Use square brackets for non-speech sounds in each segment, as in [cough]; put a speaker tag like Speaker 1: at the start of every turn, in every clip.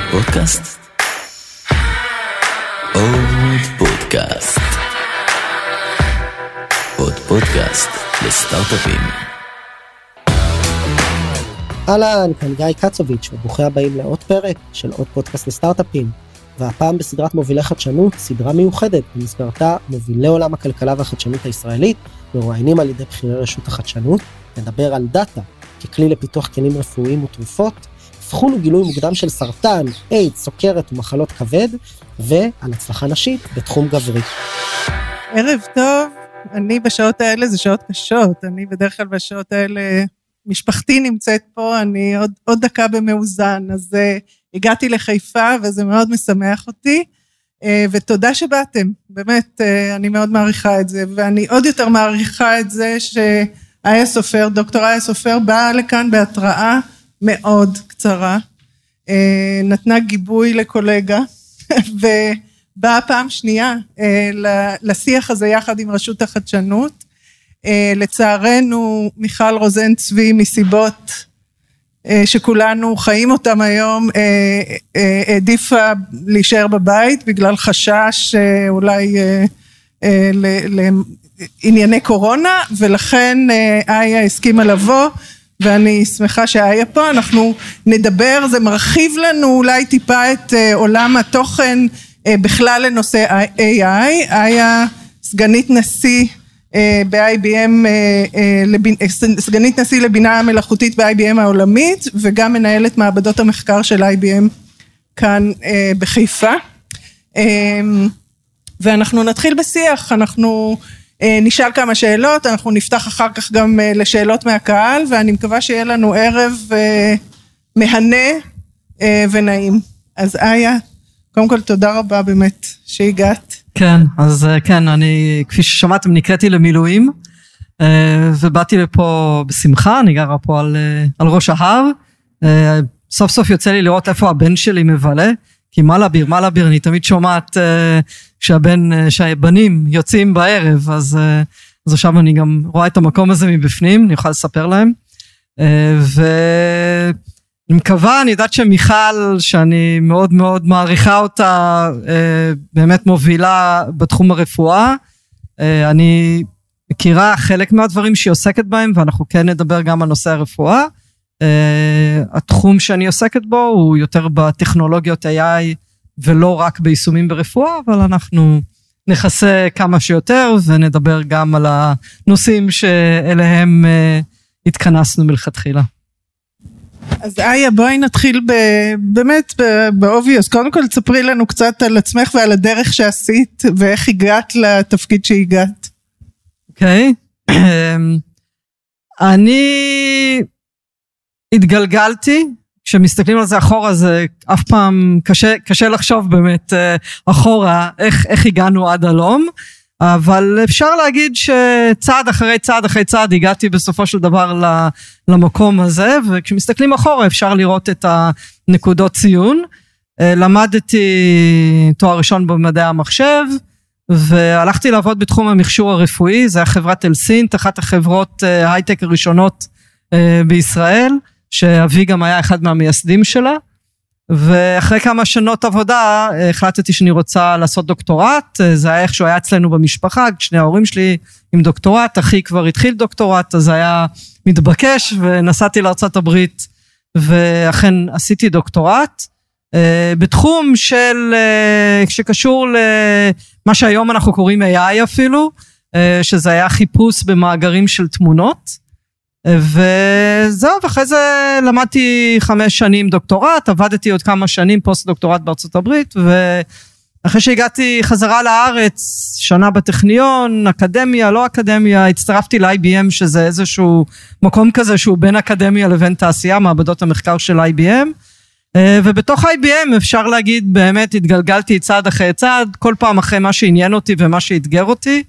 Speaker 1: עוד פודקאסט? עוד פודקאסט. עוד פודקאסט לסטארט-אפים.
Speaker 2: אהלן, כאן גיא קצוביץ', וברוכים הבאים לעוד פרק של עוד פודקאסט לסטארט-אפים. והפעם בסדרת מובילי חדשנות, סדרה מיוחדת, במסגרתה מובילי עולם הכלכלה והחדשנות הישראלית, מרואיינים על ידי בכירי רשות החדשנות, נדבר על דאטה ככלי לפיתוח כלים רפואיים ותרופות, אבחון וגילוי מוקדם של סרטן, איידס, סוכרת ומחלות כבד, ועל הצלחה נשית בתחום גברי.
Speaker 3: ערב טוב, אני בשעות האלה זה שעות קשות, אני בדרך כלל בשעות האלה, משפחתי נמצאת פה, אני עוד, עוד דקה במאוזן, אז uh, הגעתי לחיפה וזה מאוד משמח אותי, uh, ותודה שבאתם, באמת, uh, אני מאוד מעריכה את זה, ואני עוד יותר מעריכה את זה שאיה סופר, דוקטור איה סופר, באה לכאן בהתראה מאוד קצרה, uh, נתנה גיבוי לקולגה, [laughs] ו... באה פעם שנייה אה, לשיח הזה יחד עם רשות החדשנות. אה, לצערנו, מיכל רוזן צבי, מסיבות אה, שכולנו חיים אותם היום, העדיפה להישאר בבית בגלל חשש אולי לענייני קורונה, ולכן איה הסכימה לבוא. ואני שמחה שאיה פה, אנחנו נדבר, זה מרחיב לנו אולי טיפה את עולם התוכן אה, בכלל לנושא AI, היה סגנית נשיא אה, ב-IBM, אה, סגנית נשיא לבינה מלאכותית ב-IBM העולמית וגם מנהלת מעבדות המחקר של IBM כאן בחיפה. ואנחנו נתחיל בשיח, אנחנו נשאל כמה שאלות, אנחנו נפתח אחר כך גם לשאלות מהקהל ואני מקווה שיהיה לנו ערב מהנה ונעים. אז איה, קודם כל, תודה רבה באמת שהגעת.
Speaker 4: כן, אז אה, כן, אני, כפי ששמעתם, נקראתי למילואים, אה, ובאתי לפה בשמחה, אני גרה פה על, אה, על ראש ההר. סוף סוף יוצא לי לראות איפה הבן שלי מבלה, כי מה להביר, מה להביר, אני תמיד שומעת שהבן, שהבנים יוצאים בערב, אז, אז עכשיו אני גם רואה את המקום הזה מבפנים, אני אוכל לספר להם. ו... אני מקווה, אני יודעת שמיכל, שאני מאוד מאוד מעריכה אותה, אה, באמת מובילה בתחום הרפואה. אה, אני מכירה חלק מהדברים שהיא עוסקת בהם, ואנחנו כן נדבר גם על נושא הרפואה. אה, התחום שאני עוסקת בו הוא יותר בטכנולוגיות AI ולא רק ביישומים ברפואה, אבל אנחנו נכסה כמה שיותר ונדבר גם על הנושאים שאליהם התכנסנו מלכתחילה.
Speaker 3: אז איה, בואי נתחיל ב, באמת באובייס. קודם כל תספרי לנו קצת על עצמך ועל הדרך שעשית ואיך הגעת לתפקיד שהגעת.
Speaker 4: אוקיי. Okay. [clears throat] אמ, אני התגלגלתי, כשמסתכלים על זה אחורה זה אף פעם קשה, קשה לחשוב באמת אה, אחורה איך, איך הגענו עד הלום. אבל אפשר להגיד שצעד אחרי צעד אחרי צעד הגעתי בסופו של דבר למקום הזה, וכשמסתכלים אחורה אפשר לראות את הנקודות ציון. אה, למדתי תואר ראשון במדעי המחשב, והלכתי לעבוד בתחום המכשור הרפואי, זה היה חברת אלסינט, אחת החברות אה, הייטק הראשונות בישראל, שאבי גם היה אחד מהמייסדים שלה. ואחרי כמה שנות עבודה החלטתי שאני רוצה לעשות דוקטורט, זה היה איכשהו היה אצלנו במשפחה, שני ההורים שלי עם דוקטורט, אחי כבר התחיל דוקטורט, אז היה מתבקש, ונסעתי לארה"ב ואכן עשיתי דוקטורט. אה, בתחום של, אה, שקשור למה שהיום אנחנו קוראים AI אפילו, אה, שזה היה חיפוש במאגרים של תמונות. וזהו, ואחרי זה למדתי חמש שנים דוקטורט, עבדתי עוד כמה שנים פוסט דוקטורט בארצות הברית, ואחרי שהגעתי חזרה לארץ, שנה בטכניון, אקדמיה, לא אקדמיה, הצטרפתי ל-IBM, שזה איזשהו מקום כזה שהוא בין אקדמיה לבין תעשייה, מעבדות המחקר של IBM. ובתוך IBM אפשר להגיד באמת התגלגלתי צעד אחרי צעד, כל פעם אחרי מה שעניין אותי ומה שאתגר אותי,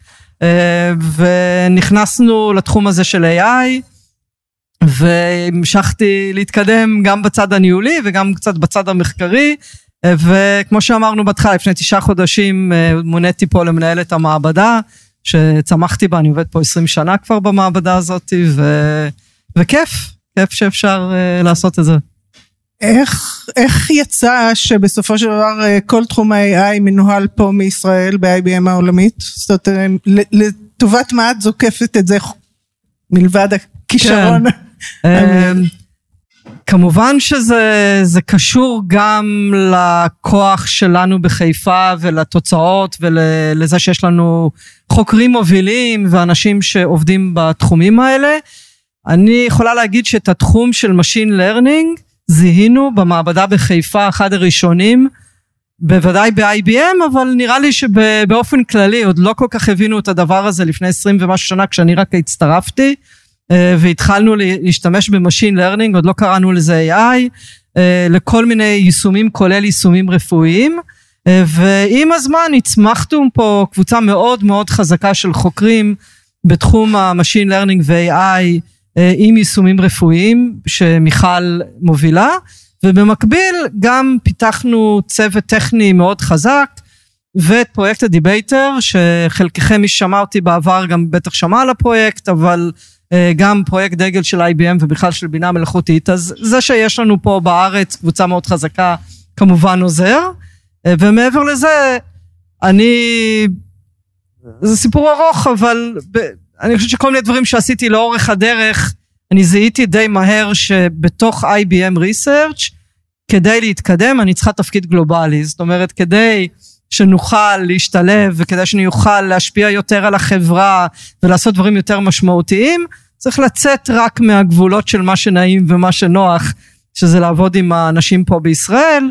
Speaker 4: ונכנסנו לתחום הזה של AI. והמשכתי להתקדם גם בצד הניהולי וגם קצת בצד המחקרי וכמו שאמרנו בהתחלה לפני תשעה חודשים אה, מוניתי פה למנהלת המעבדה שצמחתי בה אני עובד פה עשרים שנה כבר במעבדה הזאת ו... וכיף כיף שאפשר uh, לעשות את זה.
Speaker 3: איך, איך יצא שבסופו של דבר אה, כל תחום ה-AI מנוהל פה מישראל ב-IBM העולמית? זאת אומרת, אה, לטובת מה את זוקפת את זה מלבד הכישרון?
Speaker 4: כן. כמובן שזה קשור גם לכוח שלנו בחיפה ולתוצאות ולזה שיש לנו חוקרים מובילים ואנשים שעובדים בתחומים האלה. אני יכולה להגיד שאת התחום של Machine Learning זיהינו במעבדה בחיפה אחד הראשונים, בוודאי ב-IBM, אבל נראה לי שבאופן כללי עוד לא כל כך הבינו את הדבר הזה לפני 20 ומשהו שנה כשאני רק הצטרפתי. אה, והתחלנו להשתמש ב machine learning, עוד לא קראנו לזה AI, אה, לכל מיני יישומים כולל יישומים רפואיים. אה, ועם הזמן הצמחנו פה קבוצה מאוד מאוד חזקה של חוקרים בתחום ה machine learning ו-AI עם יישומים רפואיים שמיכל מובילה ובמקביל גם פיתחנו צוות טכני מאוד חזק ואת פרויקט ה Debater שחלקכם מי ששמע אותי בעבר גם בטח שמע על הפרויקט אבל גם פרויקט דגל של IBM ובכלל של בינה מלאכותית, אז זה שיש לנו פה בארץ קבוצה מאוד חזקה כמובן עוזר, אה, ומעבר לזה, אני, זה סיפור ארוך, אבל ב, אני חושבת שכל מיני דברים שעשיתי לאורך הדרך, אני זיהיתי די מהר שבתוך IBM Research, כדי להתקדם אני צריכה תפקיד גלובלי, זאת אומרת כדי שנוכל להשתלב וכדי שאני אוכל להשפיע יותר על החברה ולעשות דברים יותר משמעותיים, צריך לצאת רק מהגבולות של מה שנעים ומה שנוח, שזה לעבוד עם האנשים פה בישראל.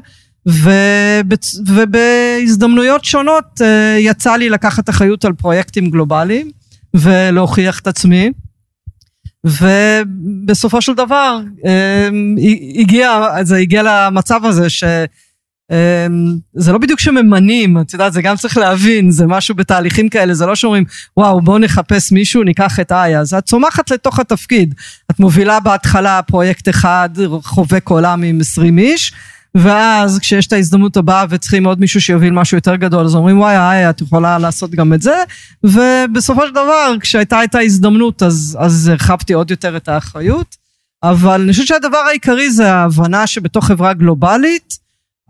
Speaker 4: ובהזדמנויות שונות אה, יצא לי לקחת אחריות על פרויקטים גלובליים ולהוכיח את עצמי. ובסופו של דבר אה, הגיע, זה הגיע למצב הזה ש... אמ, זה לא בדיוק שממנים, את יודעת, זה גם צריך להבין, זה משהו בתהליכים כאלה, זה לא שאומרים, וואו, בואו נחפש מישהו, ניקח את איה, אז את צומחת לתוך התפקיד. את מובילה בהתחלה פרויקט אחד, חובק עולם עם 20 איש, ואז כשיש את ההזדמנות הבאה וצריכים עוד מישהו שיוביל משהו יותר גדול, אז אומרים, וואי, איה, את יכולה לעשות גם את זה, ובסופו של דבר, כשהייתה את ההזדמנות, אז, אז הרחבתי עוד יותר את האחריות. אבל אני חושבת שהדבר העיקרי זה ההבנה שבתוך חברה גלובלית,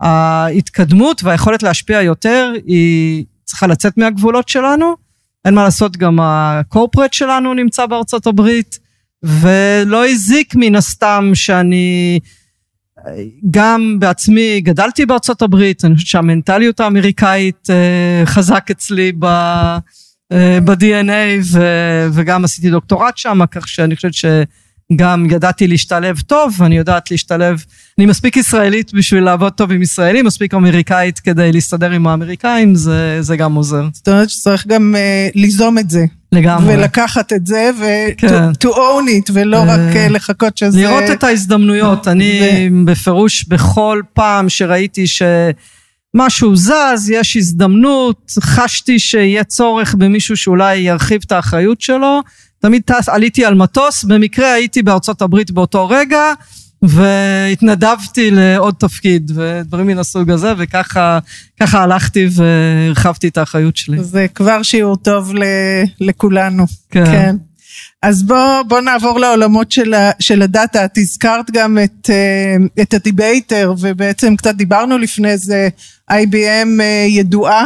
Speaker 4: ההתקדמות והיכולת להשפיע יותר היא צריכה לצאת מהגבולות שלנו. אין מה לעשות, גם הקורפרט שלנו נמצא בארצות הברית, ולא הזיק מן הסתם שאני גם בעצמי גדלתי בארצות הברית, אני חושבת שהמנטליות האמריקאית אה, חזק אצלי ב... אה, ב-DNA וגם עשיתי דוקטורט שם, כך שאני חושבת ש... גם ידעתי להשתלב טוב, ואני יודעת להשתלב, אני מספיק ישראלית בשביל לעבוד טוב עם ישראלים, מספיק אמריקאית כדי להסתדר עם האמריקאים, זה, זה גם עוזר.
Speaker 3: זאת אומרת שצריך גם uh, ליזום את זה.
Speaker 4: לגמרי.
Speaker 3: ולקחת את זה, ו- כן. to, to own it, ולא uh, רק uh, לחכות שזה...
Speaker 4: לראות את ההזדמנויות. אני ו... בפירוש בכל פעם שראיתי ש... משהו זז, יש הזדמנות, חשתי שיהיה צורך במישהו שאולי ירחיב את האחריות שלו, תמיד טס, עליתי על מטוס, במקרה הייתי בארצות הברית באותו רגע, והתנדבתי לעוד תפקיד ודברים מן הסוג הזה וככה ככה הלכתי והרחבתי את האחריות שלי.
Speaker 3: זה כבר שיעור טוב ל, לכולנו.
Speaker 4: כן. כן.
Speaker 3: אז בוא, בוא נעבור לעולמות של, ה, של הדאטה. את הזכרת גם את, אה, את ה Debater ובעצם קצת דיברנו לפני זה, IBM אה, ידועה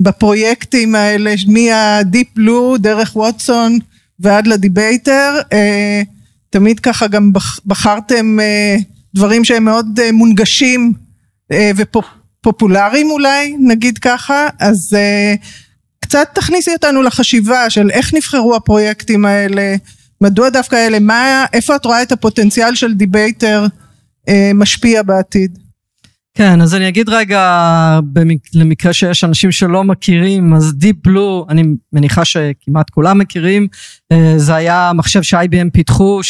Speaker 3: בפרויקטים האלה מה Deep Blue דרך Watson ועד ל Debater, אה, תמיד ככה גם בחרתם אה, דברים שהם מאוד אה, מונגשים ופופולריים אולי, נגיד ככה, אז קצת תכניסי אותנו לחשיבה של איך נבחרו הפרויקטים האלה, מדוע דווקא אלה, מה, איפה את רואה את הפוטנציאל של Debater משפיע בעתיד?
Speaker 4: כן, אז אני אגיד רגע, במק... למקרה שיש אנשים שלא מכירים, אז Deep Blue, אני מניחה שכמעט כולם מכירים, אה, זה היה מחשב ש-IBM פיתחו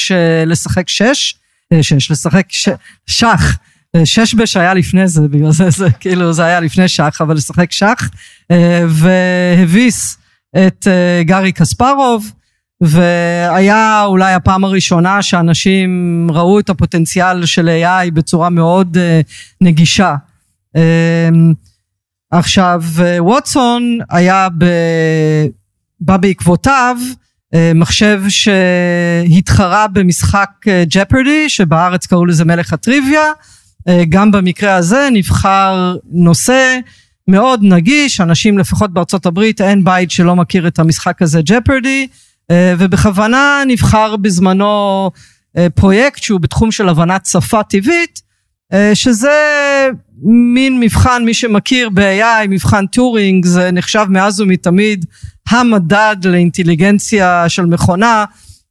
Speaker 4: לשחק שש, אה, שש, לשחק ש... שח. אה, שש בש היה לפני זה, בגלל זה זה כאילו זה היה לפני שח, אבל לשחק שח, והביס את גארי קספרוב, והיה אולי הפעם הראשונה שאנשים ראו את הפוטנציאל של AI בצורה מאוד uh, נגישה. Uh, עכשיו ווטסון היה ב... בא בעקבותיו uh, מחשב שהתחרה במשחק Jeopardy שבארץ קראו לזה מלך הטריוויה אה, גם במקרה הזה נבחר נושא מאוד נגיש, אנשים לפחות בארצות הברית אין בית שלא מכיר את המשחק הזה Jeopardy, ובכוונה נבחר בזמנו פרויקט שהוא בתחום של הבנת שפה טבעית, שזה מין מבחן, מי שמכיר ב-AI, מבחן טורינג, זה נחשב מאז ומתמיד המדד לאינטליגנציה של מכונה,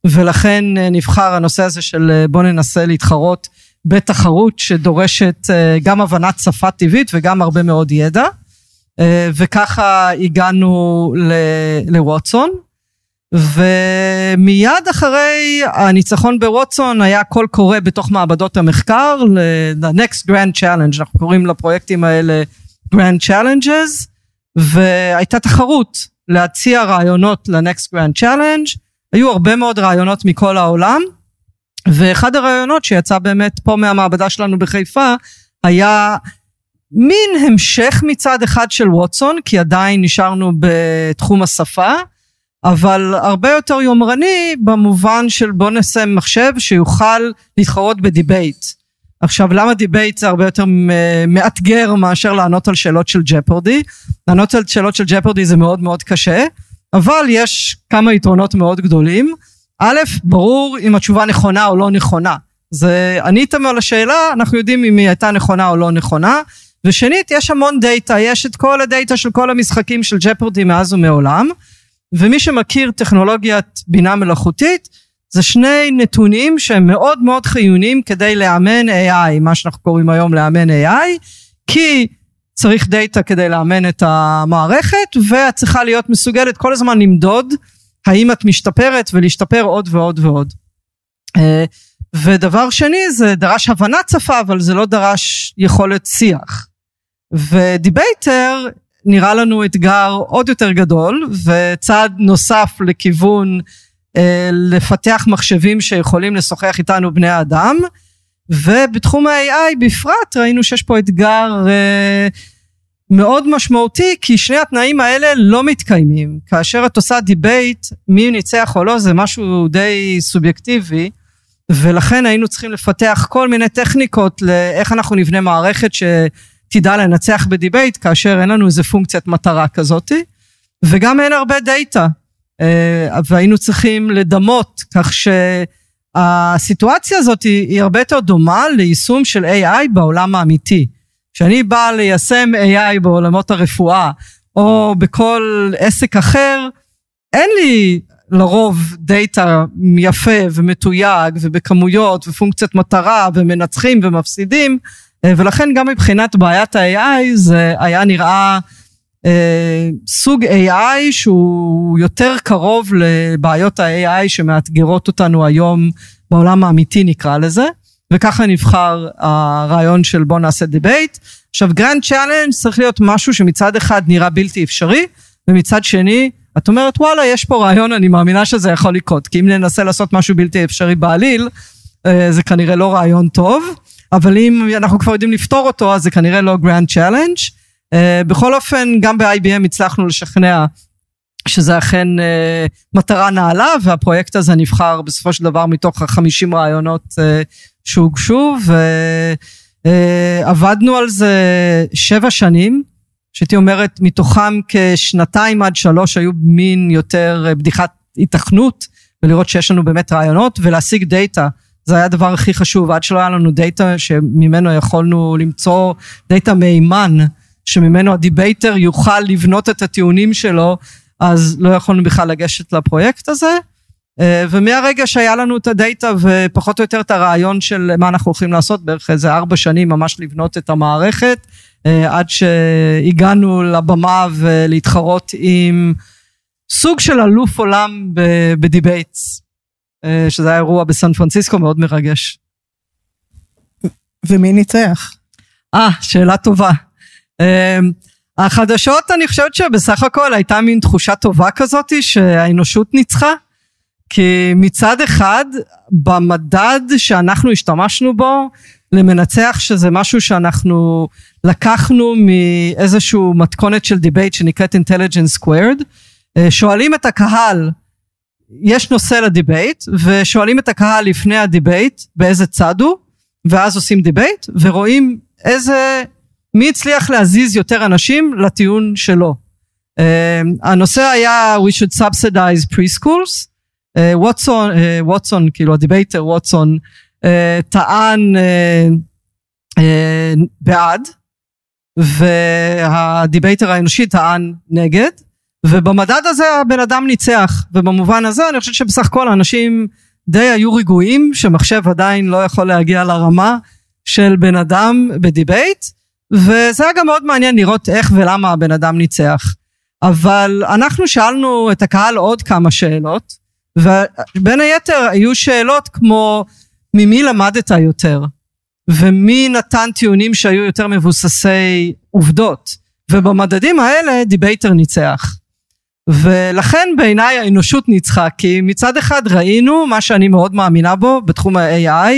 Speaker 4: ולכן נבחר הנושא הזה של בוא ננסה להתחרות בתחרות שדורשת גם הבנת שפה טבעית וגם הרבה מאוד ידע. וככה הגענו לווטסון. ומיד אחרי הניצחון בווטסון היה קול קורא בתוך מעבדות המחקר ל-The Next Grand Challenge, אנחנו קוראים לפרויקטים האלה Grand Challenges, והייתה תחרות להציע רעיונות ל-Next Grand Challenge, היו הרבה מאוד רעיונות מכל העולם, ואחד הרעיונות שיצא באמת פה מהמעבדה שלנו בחיפה, היה מין המשך מצד אחד של ווטסון, כי עדיין נשארנו בתחום השפה, אבל הרבה יותר יומרני במובן של בוא נעשה מחשב שיוכל להתחרות בדיבייט. עכשיו למה debate זה הרבה יותר מאתגר מאשר לענות על שאלות של Jeopardy? לענות על שאלות של Jeopardy זה מאוד מאוד קשה, אבל יש כמה יתרונות מאוד גדולים. א', ברור אם התשובה נכונה או לא נכונה. זה עניתם על השאלה, אנחנו יודעים אם היא הייתה נכונה או לא נכונה. ושנית, יש המון דאטה, יש את כל הדאטה של כל המשחקים של Jeopardy מאז ומעולם. ומי שמכיר טכנולוגיית בינה מלאכותית זה שני נתונים שהם מאוד מאוד חיוניים כדי לאמן AI, מה שאנחנו קוראים היום לאמן AI, כי צריך דאטה כדי לאמן את המערכת ואת צריכה להיות מסוגלת כל הזמן למדוד האם את משתפרת ולהשתפר עוד ועוד ועוד. אה, ודבר שני זה דרש הבנת שפה אבל זה לא דרש יכולת שיח. ו Debater נראה לנו אתגר עוד יותר גדול וצעד נוסף לכיוון אה, לפתח מחשבים שיכולים לשוחח איתנו בני האדם. ובתחום ה-AI בפרט ראינו שיש פה אתגר אה, מאוד משמעותי כי שני התנאים האלה לא מתקיימים. כאשר את עושה debate מי ניצח או לא זה משהו די סובייקטיבי ולכן היינו צריכים לפתח כל מיני טכניקות לאיך אנחנו נבנה מערכת ש... תדע לנצח ב debate כאשר אין לנו איזה פונקציית מטרה כזאתי וגם אין הרבה דאטה אה, והיינו צריכים לדמות כך שהסיטואציה הזאת היא, היא הרבה יותר דומה ליישום של AI בעולם האמיתי. כשאני בא ליישם AI בעולמות הרפואה או בכל עסק אחר אין לי לרוב דאטה יפה ומתויג ובכמויות ופונקציית מטרה ומנצחים ומפסידים ולכן גם מבחינת בעיית ה-AI זה היה נראה אה, סוג AI שהוא יותר קרוב לבעיות ה-AI שמאתגרות אותנו היום בעולם האמיתי נקרא לזה וככה נבחר הרעיון של בוא נעשה debate. עכשיו grand challenge צריך להיות משהו שמצד אחד נראה בלתי אפשרי ומצד שני את אומרת וואלה יש פה רעיון אני מאמינה שזה יכול לקרות כי אם ננסה לעשות משהו בלתי אפשרי בעליל אה, זה כנראה לא רעיון טוב. אבל אם אנחנו כבר יודעים לפתור אותו אז זה כנראה לא grand challenge. Uh, בכל אופן גם ב-IBM הצלחנו לשכנע שזה אכן uh, מטרה נעלה והפרויקט הזה נבחר בסופו של דבר מתוך החמישים רעיונות uh, שהוגשו ועבדנו על זה שבע שנים שהייתי אומרת מתוכם כשנתיים עד שלוש היו מין יותר בדיחת התכנות ולראות שיש לנו באמת רעיונות ולהשיג דאטה זה היה הדבר הכי חשוב, עד שלא היה לנו דאטה שממנו יכולנו למצוא דאטה מהימן, שממנו ה Debater יוכל לבנות את הטיעונים שלו, אז לא יכולנו בכלל לגשת לפרויקט הזה. אה, ומהרגע שהיה לנו את הדאטה ופחות או יותר את הרעיון של מה אנחנו הולכים לעשות, בערך איזה ארבע שנים ממש לבנות את המערכת, אה, עד שהגענו לבמה ולהתחרות עם סוג של אלוף עולם ב debates. אה, שזה היה אירוע בסן פרנסיסקו מאוד מרגש.
Speaker 3: ומי ניצח?
Speaker 4: אה, שאלה טובה. אה, החדשות, אני חושבת שבסך הכל הייתה מין תחושה טובה כזאת שהאנושות ניצחה. כי מצד אחד, במדד שאנחנו השתמשנו בו, למנצח שזה משהו שאנחנו לקחנו מאיזשהו מתכונת של debate שנקראת Intelligence Squared, אה, שואלים את הקהל יש נושא ל debate ושואלים את הקהל לפני ה debate באיזה צד הוא ואז עושים debate, ורואים איזה, מי הצליח להזיז יותר אנשים לטיעון שלו. Uh, הנושא היה we should subsidize preschools. Watson, uh, Watson, uh, כאילו ה Debater Watson, uh, טען uh, uh, בעד, וה debater האנושי טען נגד, ובמדד הזה הבן אדם ניצח, ובמובן הזה אני חושבת שבסך הכל האנשים די היו רגועים שמחשב עדיין לא יכול להגיע לרמה של בן אדם ב debate, וזה היה גם מאוד מעניין לראות איך ולמה הבן אדם ניצח. אבל אנחנו שאלנו את הקהל עוד כמה שאלות, ובין היתר היו שאלות כמו ממי למדת יותר, ומי נתן טיעונים שהיו יותר מבוססי עובדות, ובמדדים האלה Debater ניצח. ולכן בעיניי האנושות ניצחה, כי מצד אחד ראינו מה שאני מאוד מאמינה בו בתחום ה-AI,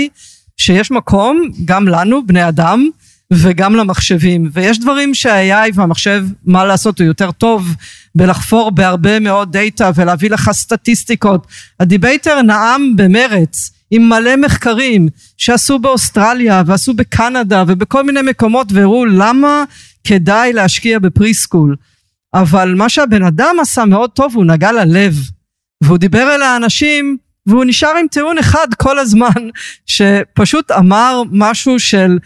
Speaker 4: שיש מקום גם לנו, בני אדם, וגם למחשבים. ויש דברים שה-AI והמחשב, מה לעשות, הוא יותר טוב בלחפור בהרבה מאוד דאטה ולהביא לך סטטיסטיקות. ה Debater נאם במרץ עם מלא מחקרים שעשו באוסטרליה ועשו בקנדה ובכל מיני מקומות והראו למה כדאי להשקיע ב preschool. אבל מה שהבן אדם עשה מאוד טוב, הוא נגע ללב. והוא דיבר אל האנשים, והוא נשאר עם טיעון אחד כל הזמן, [laughs] שפשוט אמר משהו של,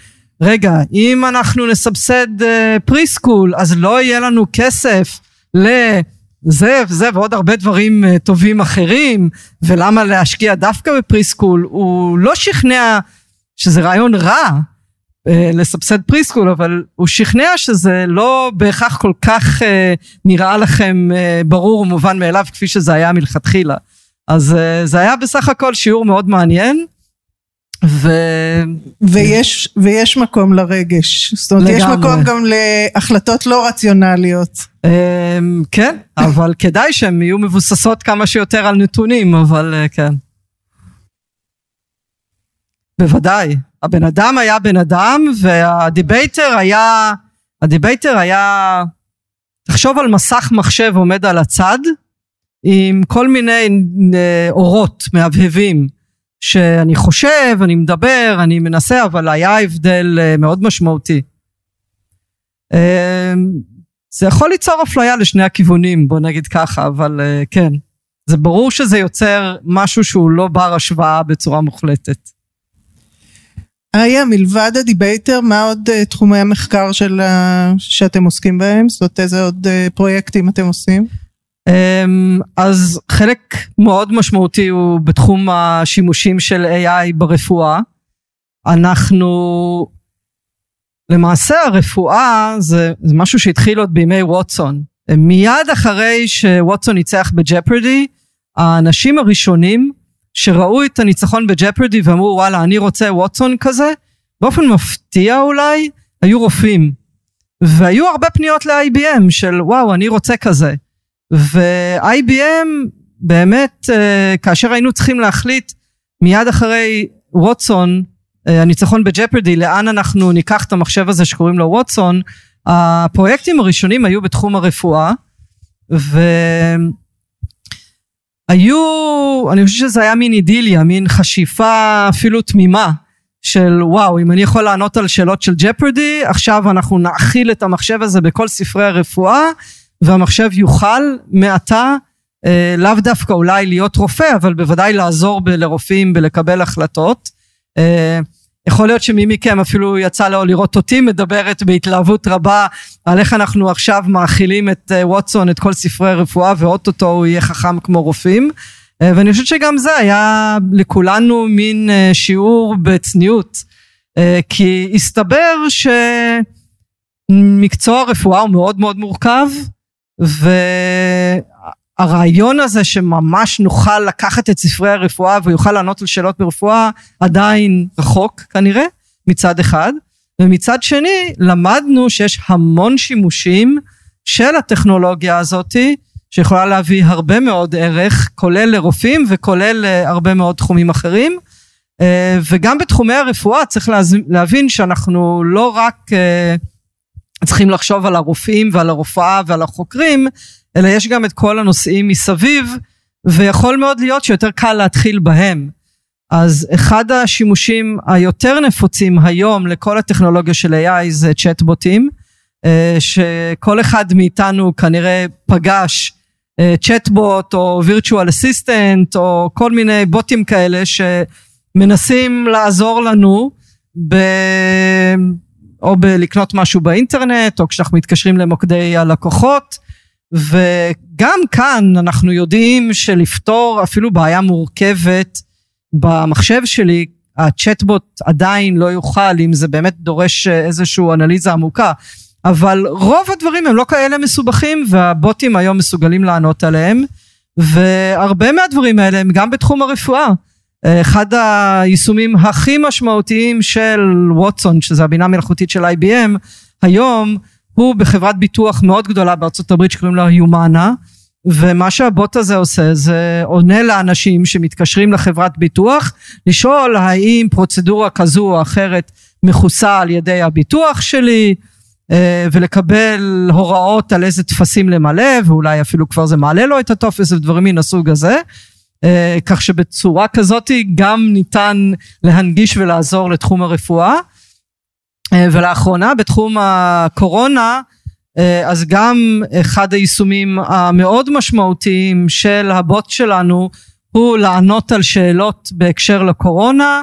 Speaker 4: רגע, אם אנחנו נסבסד preschool, uh, אז לא יהיה לנו כסף לזה וזה ועוד הרבה דברים uh, טובים אחרים, ולמה להשקיע דווקא ב preschool? הוא לא שכנע שזה רעיון רע, לסבסד פריסקול אבל הוא שכנע שזה לא בהכרח כל כך אה, נראה לכם אה, ברור ומובן מאליו כפי שזה היה מלכתחילה אז אה, זה היה בסך הכל שיעור מאוד מעניין. ו...
Speaker 3: ויש, ויש מקום לרגש, זאת אומרת לגמרי. יש מקום גם להחלטות לא רציונליות.
Speaker 4: כן, אבל [laughs] כדאי שהן יהיו מבוססות כמה שיותר על נתונים, אבל כן. בוודאי, הבן אדם היה בן אדם וה Debater היה, ה Debater היה, תחשוב על מסך מחשב עומד על הצד עם כל מיני אה, אורות מהבהבים שאני חושב, אני מדבר, אני מנסה, אבל היה הבדל אה, מאוד משמעותי. אה, זה יכול ליצור אפליה לשני הכיוונים, בוא נגיד ככה, אבל כן. זה ברור שזה יוצר משהו שהוא לא בר השוואה בצורה מוחלטת.
Speaker 3: איה, מלבד הדיבייטר, מה עוד uh, תחומי המחקר של, שאתם עוסקים בהם? זאת אומרת, איזה עוד uh, פרויקטים אתם עושים?
Speaker 4: Um, אז חלק מאוד משמעותי הוא בתחום השימושים של AI ברפואה. אנחנו, למעשה הרפואה זה, זה משהו שהתחיל עוד בימי ווטסון. מיד אחרי שווטסון ניצח בג'פרדי, האנשים הראשונים שראו את הניצחון בג'פרדי ואמרו וואלה אני רוצה ווטסון כזה, באופן מפתיע אולי, היו רופאים. והיו הרבה פניות ל-IBM של וואו אני רוצה כזה. ו-IBM באמת אה, כאשר היינו צריכים להחליט מיד אחרי ווטסון אה, הניצחון בג'פרדי לאן אנחנו ניקח את המחשב הזה שקוראים לו ווטסון הפרויקטים הראשונים היו בתחום הרפואה ו... היו, אני חושב שזה היה מין אידיליה, מין חשיפה אפילו תמימה של וואו, אם אני יכול לענות על שאלות של ג'פרדי, עכשיו אנחנו נאכיל את המחשב הזה בכל ספרי הרפואה, והמחשב יוכל מעתה אה, לאו דווקא אולי להיות רופא, אבל בוודאי לעזור ב- לרופאים בלקבל החלטות. אה, יכול להיות שמי מכם אפילו יצא לו לראות אותי מדברת בהתלהבות רבה על איך אנחנו עכשיו מאכילים את אה, ווטסון את כל ספרי הרפואה ואו-טו-טו הוא יהיה חכם כמו רופאים. אה, ואני חושבת שגם זה היה לכולנו מין אה, שיעור בצניעות. כי הסתבר שמקצוע הרפואה הוא מאוד מאוד מורכב הרעיון הזה שממש נוכל לקחת את ספרי הרפואה ויוכל לענות על שאלות ברפואה עדיין רחוק כנראה מצד אחד. ומצד שני למדנו שיש המון שימושים של הטכנולוגיה הזאתי שיכולה להביא הרבה מאוד ערך כולל לרופאים וכולל להרבה מאוד תחומים אחרים. אה, וגם בתחומי הרפואה צריך להבין שאנחנו לא רק אה, צריכים לחשוב על הרופאים ועל הרופאה ועל החוקרים אלא יש גם את כל הנושאים מסביב, ויכול מאוד להיות שיותר קל להתחיל בהם. אז אחד השימושים היותר נפוצים היום לכל הטכנולוגיה של AI זה צ'טבוטים, אה, שכל אחד מאיתנו כנראה פגש צ'טבוט או וירטואל אסיסטנט או כל מיני בוטים כאלה שמנסים לעזור לנו ב... או בלקנות משהו באינטרנט או כשאנחנו מתקשרים למוקדי הלקוחות וגם כאן אנחנו יודעים שלפתור אפילו בעיה מורכבת במחשב שלי הצ'טבוט עדיין לא יוכל אם זה באמת דורש איזושהי אנליזה עמוקה. אבל רוב הדברים הם לא כאלה מסובכים והבוטים היום מסוגלים לענות עליהם. והרבה מהדברים האלה הם גם בתחום הרפואה. אחד היישומים הכי משמעותיים של ווטסון שזה הבינה מלאכותית של IBM היום הוא בחברת ביטוח מאוד גדולה בארצות הברית שקוראים לה יומנה ומה שהבוט הזה עושה זה עונה לאנשים שמתקשרים לחברת ביטוח לשאול האם פרוצדורה כזו או אחרת מכוסה על ידי הביטוח שלי אה, ולקבל הוראות על איזה טפסים למלא ואולי אפילו כבר זה מעלה לו את הטופס ודברים מן הסוג הזה. אה, כך שבצורה כזאת גם ניתן להנגיש ולעזור לתחום הרפואה. אה, ולאחרונה בתחום הקורונה אז גם אחד היישומים המאוד משמעותיים של הבוט שלנו הוא לענות על שאלות בהקשר לקורונה.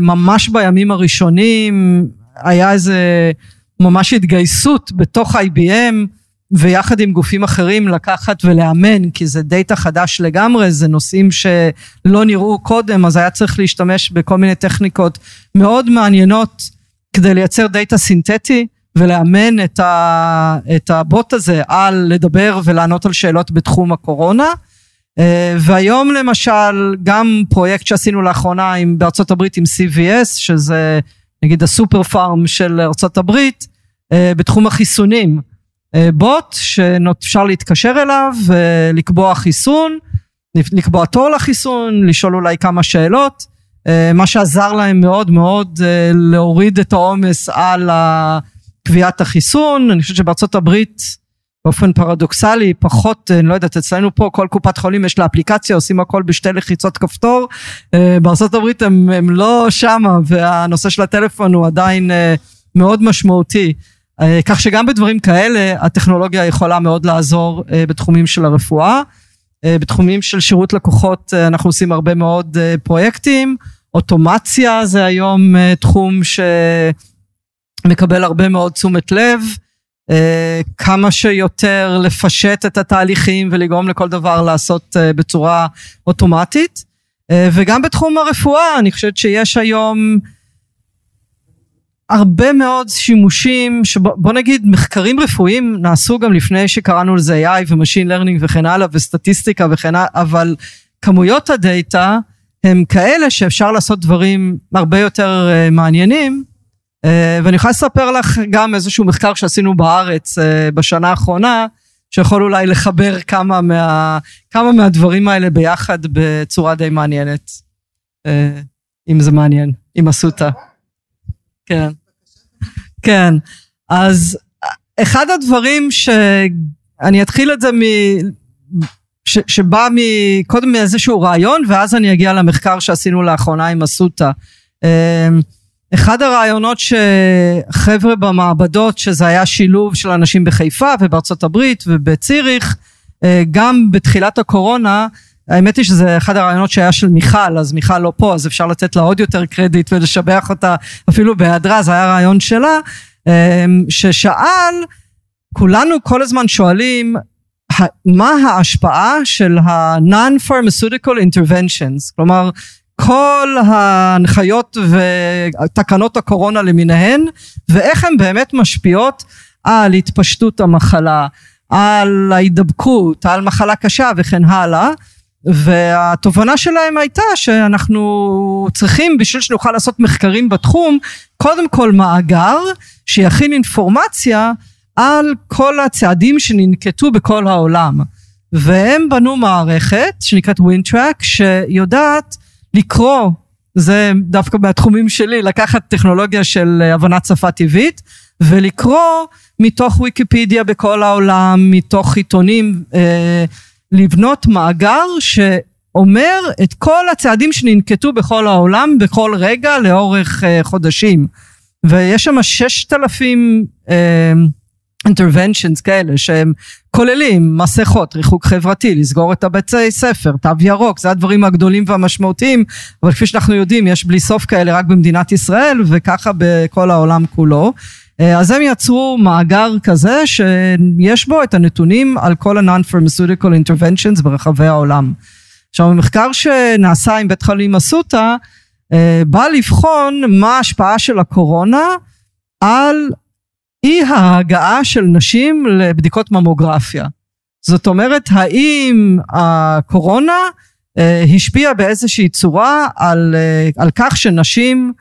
Speaker 4: ממש בימים הראשונים היה איזה ממש התגייסות בתוך IBM ויחד עם גופים אחרים לקחת ולאמן כי זה דאטה חדש לגמרי זה נושאים שלא נראו קודם אז היה צריך להשתמש בכל מיני טכניקות מאוד מעניינות כדי לייצר דאטה סינתטי ולאמן את, ה, את הבוט הזה על לדבר ולענות על שאלות בתחום הקורונה אה, והיום למשל גם פרויקט שעשינו לאחרונה עם, בארצות הברית עם CVS שזה נגיד הסופר פארם של ארצות הברית אה, בתחום החיסונים. אה, בוט שאפשר להתקשר אליו ולקבוע חיסון, לקבוע תור לחיסון, לשאול אולי כמה שאלות, מה שעזר להם מאוד מאוד להוריד את העומס על קביעת החיסון. אני חושבת שבארצות הברית באופן פרדוקסלי פחות אני לא יודעת אצלנו פה כל קופת חולים יש לה אפליקציה עושים הכל בשתי לחיצות כפתור בארצות הברית הם, הם לא שמה והנושא של הטלפון הוא עדיין מאוד משמעותי אה, כך שגם בדברים כאלה הטכנולוגיה יכולה מאוד לעזור אה, בתחומים של הרפואה. אה, בתחומים של שירות לקוחות אנחנו עושים הרבה מאוד פרויקטים. אוטומציה זה היום תחום שמקבל הרבה מאוד תשומת לב. כמה שיותר לפשט את התהליכים ולגרום לכל דבר לעשות בצורה אוטומטית. וגם בתחום הרפואה אני חושבת שיש היום הרבה מאוד שימושים שבוא נגיד מחקרים רפואיים נעשו גם לפני שקראנו לזה AI ו machine learning וכן הלאה וסטטיסטיקה וכן הלאה אבל כמויות הדאטה הם כאלה שאפשר לעשות דברים הרבה יותר uh, מעניינים uh, ואני יכולה לספר לך גם איזשהו מחקר שעשינו בארץ uh, בשנה האחרונה שיכול אולי לחבר כמה, מה, כמה מהדברים האלה ביחד בצורה די מעניינת uh, אם זה מעניין עם אסותא. כן. כן, אז אחד הדברים שאני אתחיל את זה מ... ש, שבא מ, קודם מאיזשהו רעיון ואז אני אגיע למחקר שעשינו לאחרונה עם אסותא. אמ, אחד הרעיונות שחבר'ה במעבדות שזה היה שילוב של אנשים בחיפה ובארצות הברית ובציריך אה, גם בתחילת הקורונה האמת היא שזה אחד הרעיונות שהיה של מיכל, אז מיכל לא פה, אז אפשר לתת לה עוד יותר קרדיט ולשבח אותה אפילו בהיעדרה, זה היה רעיון שלה, אמ, ששאל, כולנו כל הזמן שואלים, מה ההשפעה של ה-non-pharmaceutical interventions, כלומר כל ההנחיות ותקנות הקורונה למיניהן, ואיך הן באמת משפיעות על התפשטות המחלה, על ההידבקות, על מחלה קשה וכן הלאה. והתובנה שלהם הייתה שאנחנו צריכים בשביל שנוכל לעשות מחקרים בתחום קודם כל מאגר שיכין אינפורמציה על כל הצעדים שננקטו בכל העולם. והם בנו מערכת שנקראת WNTRAC שיודעת לקרוא זה דווקא מהתחומים שלי לקחת טכנולוגיה של הבנת שפה טבעית ולקרוא מתוך ויקיפדיה בכל העולם מתוך עיתונים אה, לבנות מאגר אומר את כל הצעדים שננקטו בכל העולם בכל רגע לאורך uh, חודשים. ויש שם ששת אלפים interventions כאלה שהם כוללים מסכות, ריחוק חברתי, לסגור את הבתי ספר, תו ירוק, זה הדברים הגדולים והמשמעותיים, אבל כפי שאנחנו יודעים יש בלי סוף כאלה רק במדינת ישראל וככה בכל העולם כולו. אה, אז הם יצרו מאגר כזה שיש בו את הנתונים על כל ה-non-pharmaceutical interventions ברחבי העולם. עכשיו המחקר שנעשה עם בית חולים אסותא אה, בא לבחון מה ההשפעה של הקורונה על אי ההגעה של נשים לבדיקות ממוגרפיה. זאת אומרת האם הקורונה אה, השפיעה באיזושהי צורה על, על כך שנשים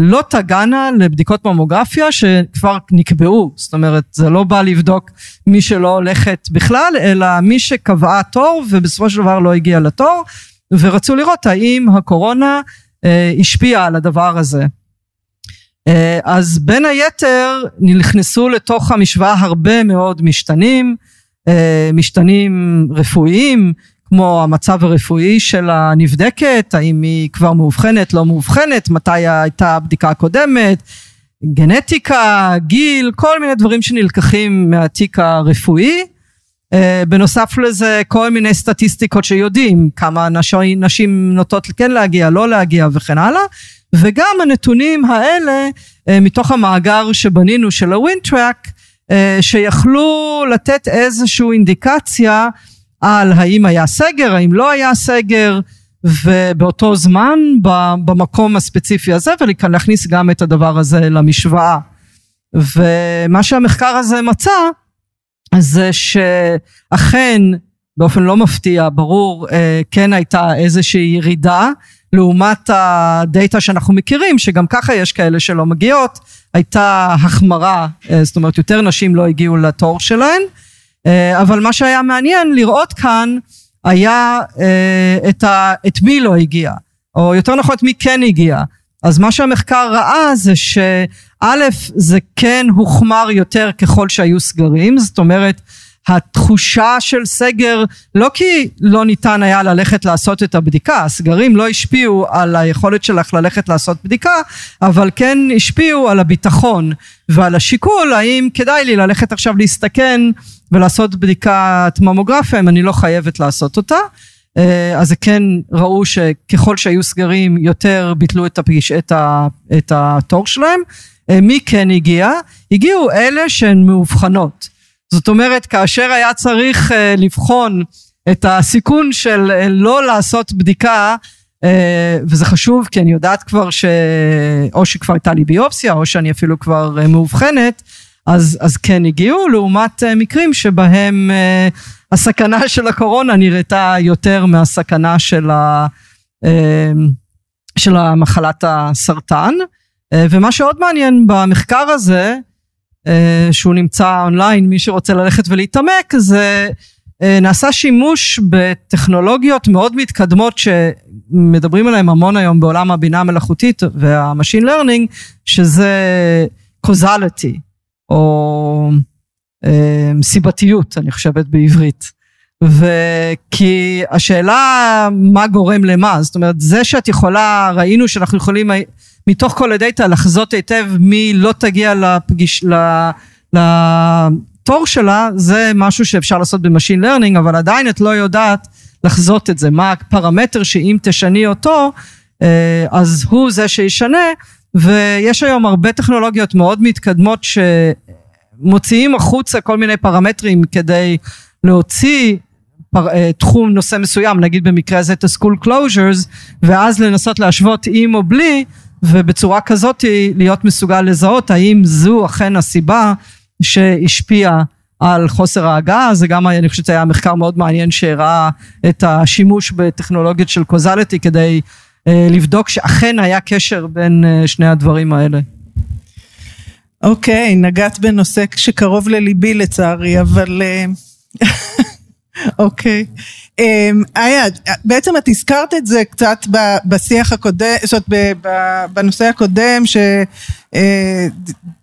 Speaker 4: לא תגענה לבדיקות ממוגרפיה שכבר נקבעו, זאת אומרת זה לא בא לבדוק מי שלא הולכת בכלל, אלא מי שקבעה תור ובסופו של דבר לא הגיע לתור, ורצו לראות האם הקורונה אה, השפיעה על הדבר הזה. אה, אז בין היתר נכנסו לתוך המשוואה הרבה מאוד משתנים, משתנים רפואיים, כמו המצב הרפואי של הנבדקת, האם היא כבר מאובחנת, לא מאובחנת, מתי הייתה הבדיקה הקודמת, גנטיקה, גיל, כל מיני דברים שנלקחים מהתיק הרפואי. אה, בנוסף לזה כל מיני סטטיסטיקות שיודעים כמה נשים, נשים נוטות כן להגיע, לא להגיע וכן הלאה. וגם הנתונים האלה אה, מתוך המאגר שבנינו של ה WNTRAC אה, שיכלו לתת איזושהי אינדיקציה על האם היה סגר, האם לא היה סגר, ובאותו זמן במקום הספציפי הזה ולהכניס גם את הדבר הזה למשוואה. ומה שהמחקר הזה מצא זה שאכן באופן לא מפתיע ברור אה, כן הייתה איזושהי ירידה לעומת הדאטה שאנחנו מכירים שגם ככה יש כאלה שלא מגיעות הייתה החמרה אה, זאת אומרת יותר נשים לא הגיעו לתור שלהן אבל מה שהיה מעניין לראות כאן היה אה, את, ה, את מי לא הגיע, או יותר נכון את מי כן הגיע. אז מה שהמחקר ראה זה שא' זה כן הוחמר יותר ככל שהיו סגרים, זאת אומרת התחושה של סגר לא כי לא ניתן היה ללכת לעשות את הבדיקה, הסגרים לא השפיעו על היכולת שלך ללכת לעשות בדיקה, אבל כן השפיעו על הביטחון ועל השיקול האם כדאי לי ללכת עכשיו להסתכן ולעשות בדיקת ממוגרפיה אם אני לא חייבת לעשות אותה. אה, אז זה כן ראו שככל שהיו סגרים יותר ביטלו את, הפגיש, את, ה, את התור שלהם. אה, מי כן הגיע? הגיעו אלה שהן מאובחנות. זאת אומרת כאשר היה צריך uh, לבחון את הסיכון של uh, לא לעשות בדיקה uh, וזה חשוב כי אני יודעת כבר שאו שכבר הייתה לי ביופסיה או שאני אפילו כבר מאובחנת אז, אז כן הגיעו לעומת מקרים שבהם הסכנה של הקורונה נראתה יותר מהסכנה של, ה, של המחלת הסרטן. ומה שעוד מעניין במחקר הזה אה, שהוא נמצא אונליין, מי שרוצה ללכת ולהתעמק, זה אה, נעשה שימוש בטכנולוגיות מאוד מתקדמות שמדברים עליהן המון היום בעולם הבינה המלאכותית וה machine learning, שזה causality, או אה, סיבתיות, אני חושבת בעברית. וכי השאלה מה גורם למה, זאת אומרת זה שאת יכולה, ראינו שאנחנו יכולים מתוך כל הדאטה לחזות היטב מי לא תגיע לפגיש, לתור שלה, זה משהו שאפשר לעשות ב machine learning, אבל עדיין את לא יודעת לחזות את זה, מה הפרמטר שאם תשני אותו, אה, אז הוא זה שישנה, ויש היום הרבה טכנולוגיות מאוד מתקדמות שמוציאים החוצה כל מיני פרמטרים כדי להוציא פר, אה, תחום נושא מסוים, נגיד במקרה הזה את ה-school closures, ואז לנסות להשוות עם או בלי, ובצורה כזאת להיות מסוגל לזהות האם זו אכן הסיבה שהשפיעה על חוסר ההגעה, זה גם אני חושבת היה מחקר מאוד מעניין שהראה את השימוש בטכנולוגיות של קוזליטי כדי אה, לבדוק שאכן היה קשר בין אה, שני הדברים האלה.
Speaker 3: אוקיי, okay, נגעת בנושא שקרוב לליבי לצערי, אבל אה, [laughs] אוקיי. okay. אמ, איה, בעצם את הזכרת את זה קצת בשיח הקודם, זאת אומרת בנושא הקודם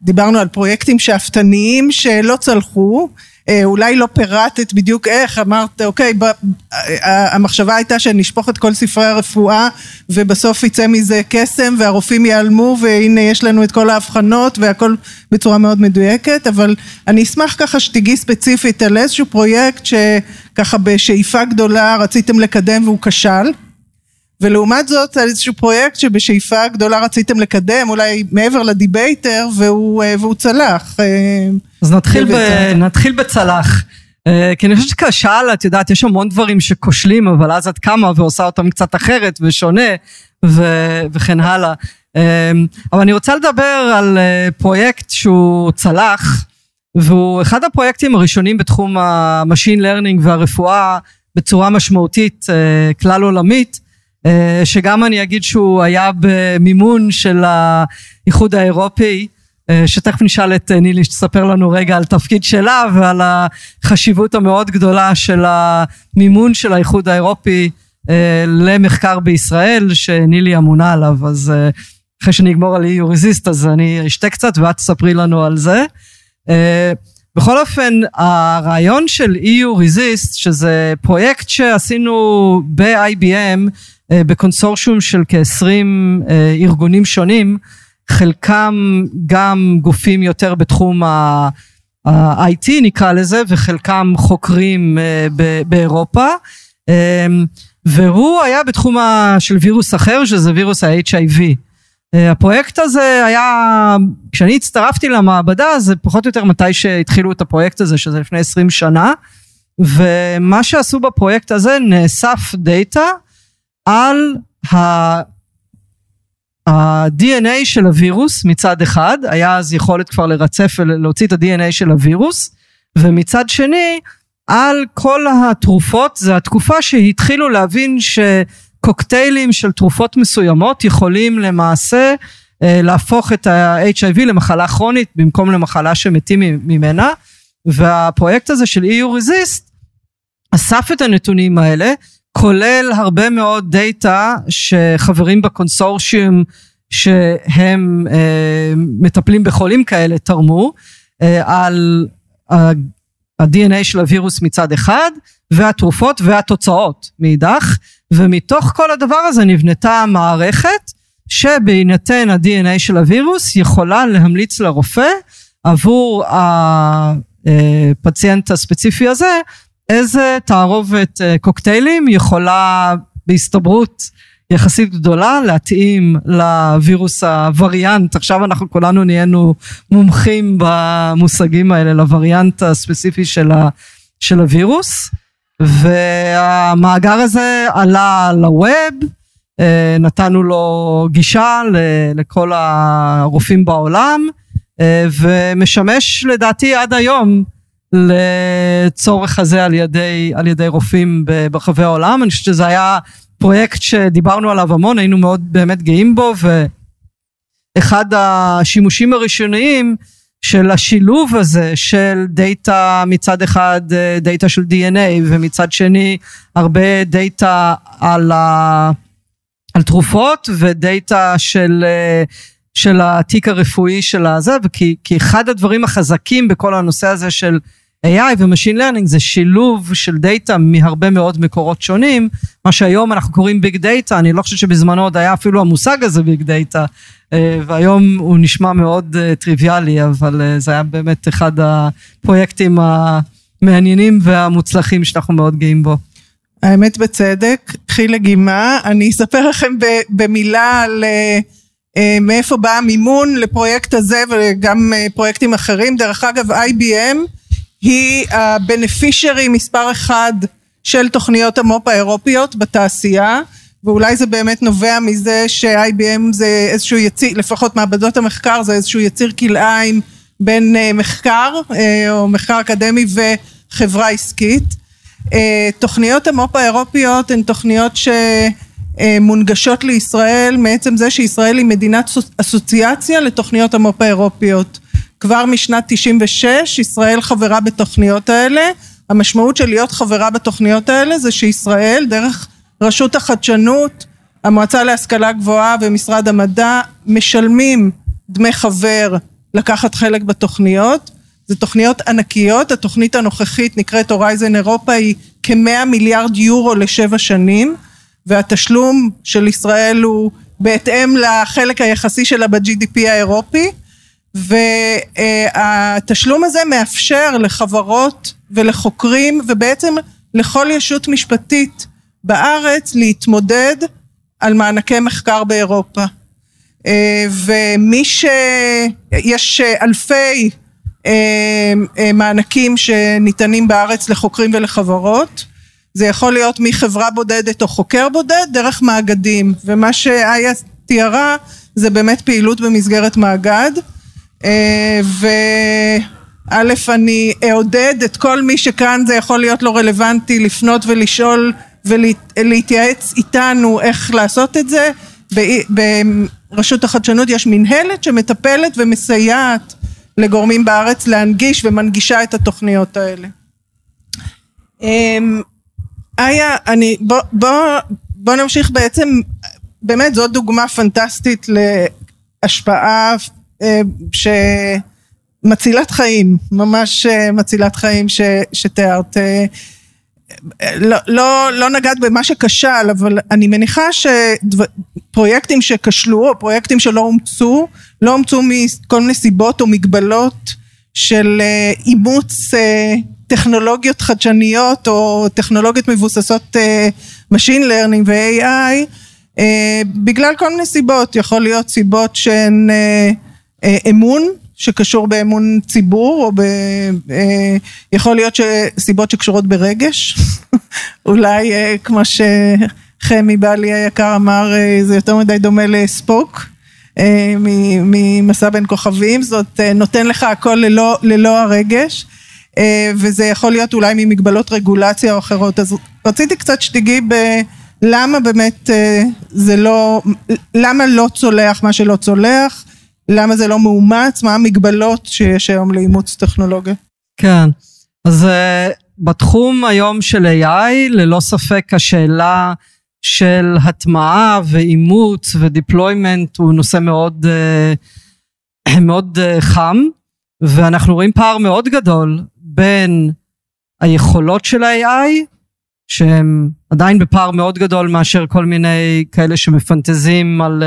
Speaker 3: שדיברנו אה, על פרויקטים שאפתניים שלא צלחו אה, אולי לא פירטת בדיוק איך, אמרת אוקיי, ב, אה, המחשבה הייתה שנשפוך את כל ספרי הרפואה ובסוף יצא מזה קסם והרופאים ייעלמו והנה יש לנו את כל ההבחנות והכל בצורה מאוד מדויקת, אבל אני אשמח ככה שתיגעי ספציפית על איזשהו פרויקט שככה בשאיפה גדולה רציתם לקדם והוא כשל. ולעומת זאת על איזשהו פרויקט שבשאיפה גדולה רציתם לקדם אולי מעבר לדיבייטר והוא, אה, והוא צלח.
Speaker 4: אז נתחיל, ב, נתחיל בצלח. אה, כי אני חושבת שכשאל, את יודעת, יש המון דברים שכושלים, אבל אז את קמה ועושה אותם קצת אחרת ושונה, ו, וכן הלאה. אה, אבל אני רוצה לדבר על אה, פרויקט שהוא צלח, והוא אחד הפרויקטים הראשונים בתחום ה machine learning והרפואה בצורה משמעותית כלל עולמית, שגם אני אגיד שהוא היה במימון של האיחוד האירופי. אה, שתכף נשאל את אה, נילי שתספר לנו רגע על תפקיד שלה ועל החשיבות המאוד גדולה של המימון של האיחוד האירופי אה, למחקר בישראל שנילי אמונה עליו אז אחרי שאני אגמור על EU Resist אז אני אשתה קצת ואת תספרי לנו על זה. בכל אופן הרעיון של EU Resist שזה פרויקט שעשינו ב-IBM בקונסורשיום של כ-20 ארגונים שונים חלקם גם גופים יותר בתחום ה-IT נקרא לזה, וחלקם חוקרים אה, באירופה. והוא היה בתחום של וירוס אחר, שזה וירוס ה-HIV. אה, הפרויקט הזה היה, כשאני הצטרפתי למעבדה, זה פחות או יותר מתי שהתחילו את הפרויקט הזה, שזה לפני 20 שנה, ומה שעשו בפרויקט הזה, נאסף דאטה על ה-DNA של הווירוס מצד אחד, היה אז יכולת כבר לרצף ולהוציא את ה-DNA של הווירוס, ומצד שני, על כל התרופות, זה התקופה שהתחילו להבין שקוקטיילים של תרופות מסוימות יכולים למעשה אה, להפוך את ה-HIV למחלה כרונית במקום למחלה שמתים ממנה, והפרויקט הזה של EU Resist אסף את הנתונים האלה כולל הרבה מאוד דאטה שחברים בקונסורשיום שהם אה, מטפלים בחולים כאלה תרמו אה, על ה-DNA של הווירוס מצד אחד והתרופות והתוצאות מאידך ומתוך כל הדבר הזה נבנתה מערכת שבהינתן ה-DNA של הווירוס יכולה להמליץ לרופא עבור הפציינט הספציפי הזה איזה תערובת אה, קוקטיילים יכולה בהסתברות יחסית גדולה להתאים לווירוס הווריאנט. עכשיו אנחנו כולנו נהיינו מומחים במושגים האלה לווריאנט הספציפי של, ה, של הווירוס והמאגר הזה עלה לווב אה, נתנו לו גישה לכל הרופאים בעולם אה, ומשמש לדעתי עד היום לצורך הזה על ידי, על ידי רופאים ברחבי העולם. אני חושבת שזה היה פרויקט שדיברנו עליו המון, היינו מאוד באמת גאים בו, ואחד השימושים הראשוניים של השילוב הזה של דאטה מצד אחד דאטה של DNA ומצד שני הרבה דאטה על, ה, על תרופות ודאטה של של התיק הרפואי של הזה וכי כי אחד הדברים החזקים בכל הנושא הזה של AI ו machine learning זה שילוב של דאטה מהרבה מאוד מקורות שונים, מה שהיום אנחנו קוראים big data, אני לא חושב שבזמנו עוד היה אפילו המושג הזה big data, אה, והיום הוא נשמע מאוד אה, טריוויאלי, אבל אה, זה היה באמת אחד הפרויקטים המעניינים והמוצלחים שאנחנו מאוד גאים בו.
Speaker 3: האמת בצדק, קחי לגימה, אני אספר לכם במילה על... מאיפה בא המימון לפרויקט הזה וגם פרויקטים אחרים. דרך אגב, IBM היא הבנפישרי מספר אחד של תוכניות המו"פ האירופיות בתעשייה ואולי זה באמת נובע מזה ש-IBM זה איזשהו יציר, לפחות מעבדות המחקר זה איזשהו יציר כלאיים בין uh, מחקר uh, או מחקר אקדמי וחברה עסקית. Uh, תוכניות המו"פ האירופיות הן תוכניות שמונגשות לישראל מעצם זה שישראל היא מדינת אסוציאציה לתוכניות המו"פ האירופיות. כבר משנת 96 ישראל חברה בתוכניות האלה, המשמעות של להיות חברה בתוכניות האלה זה שישראל דרך רשות החדשנות, המועצה להשכלה גבוהה ומשרד המדע משלמים דמי חבר לקחת חלק בתוכניות. זה תוכניות ענקיות, התוכנית הנוכחית נקראת הורייזן אירופה היא כמאה מיליארד יורו לשבע שנים והתשלום של ישראל הוא בהתאם לחלק היחסי שלה ב-GDP האירופי והתשלום הזה מאפשר לחברות ולחוקרים ובעצם לכל ישות משפטית בארץ להתמודד על מענקי מחקר באירופה. ומי ש... יש אלפי מענקים שניתנים בארץ לחוקרים ולחברות זה יכול להיות מחברה בודדת או חוקר בודד דרך מאגדים ומה שאיה תיארה זה באמת פעילות במסגרת מאגד וא' אני אעודד את כל מי שכאן זה יכול להיות לא רלוונטי לפנות ולשאול ולהתייעץ איתנו איך לעשות את זה ברשות החדשנות יש מנהלת שמטפלת ומסייעת לגורמים בארץ להנגיש ומנגישה את התוכניות האלה. איה, אני, בוא, בוא, בוא נמשיך בעצם, באמת זאת דוגמה פנטסטית להשפעה שמצילת חיים, ממש מצילת חיים ש, שתיארת. לא, לא, לא נגעת במה שכשל, אבל אני מניחה שפרויקטים שכשלו, או פרויקטים שלא אומצו, לא אומצו מכל מיני סיבות או מגבלות של אימוץ טכנולוגיות חדשניות או טכנולוגיות מבוססות Machine Learning ו-AI בגלל כל מיני סיבות, יכול להיות סיבות שהן אמון שקשור באמון ציבור או ב... יכול להיות סיבות שקשורות ברגש? [laughs] אולי כמו שחמי בעלי היקר אמר זה יותר מדי דומה לספוק ממסע בין כוכבים זאת נותן לך הכל ללא, ללא הרגש וזה יכול להיות אולי ממגבלות רגולציה או אחרות. אז רציתי קצת שתיגעי בלמה באמת זה לא למה לא צולח מה שלא צולח למה זה לא מאומץ, מה המגבלות שיש היום לאימוץ טכנולוגיה.
Speaker 4: כן, אז uh, בתחום היום של AI, ללא ספק השאלה של הטמעה ואימוץ ודיפלוימנט הוא נושא מאוד, uh, [clears throat] מאוד uh, חם, ואנחנו רואים פער מאוד גדול בין היכולות של ה-AI שהם עדיין בפער מאוד גדול מאשר כל מיני כאלה שמפנטזים על uh,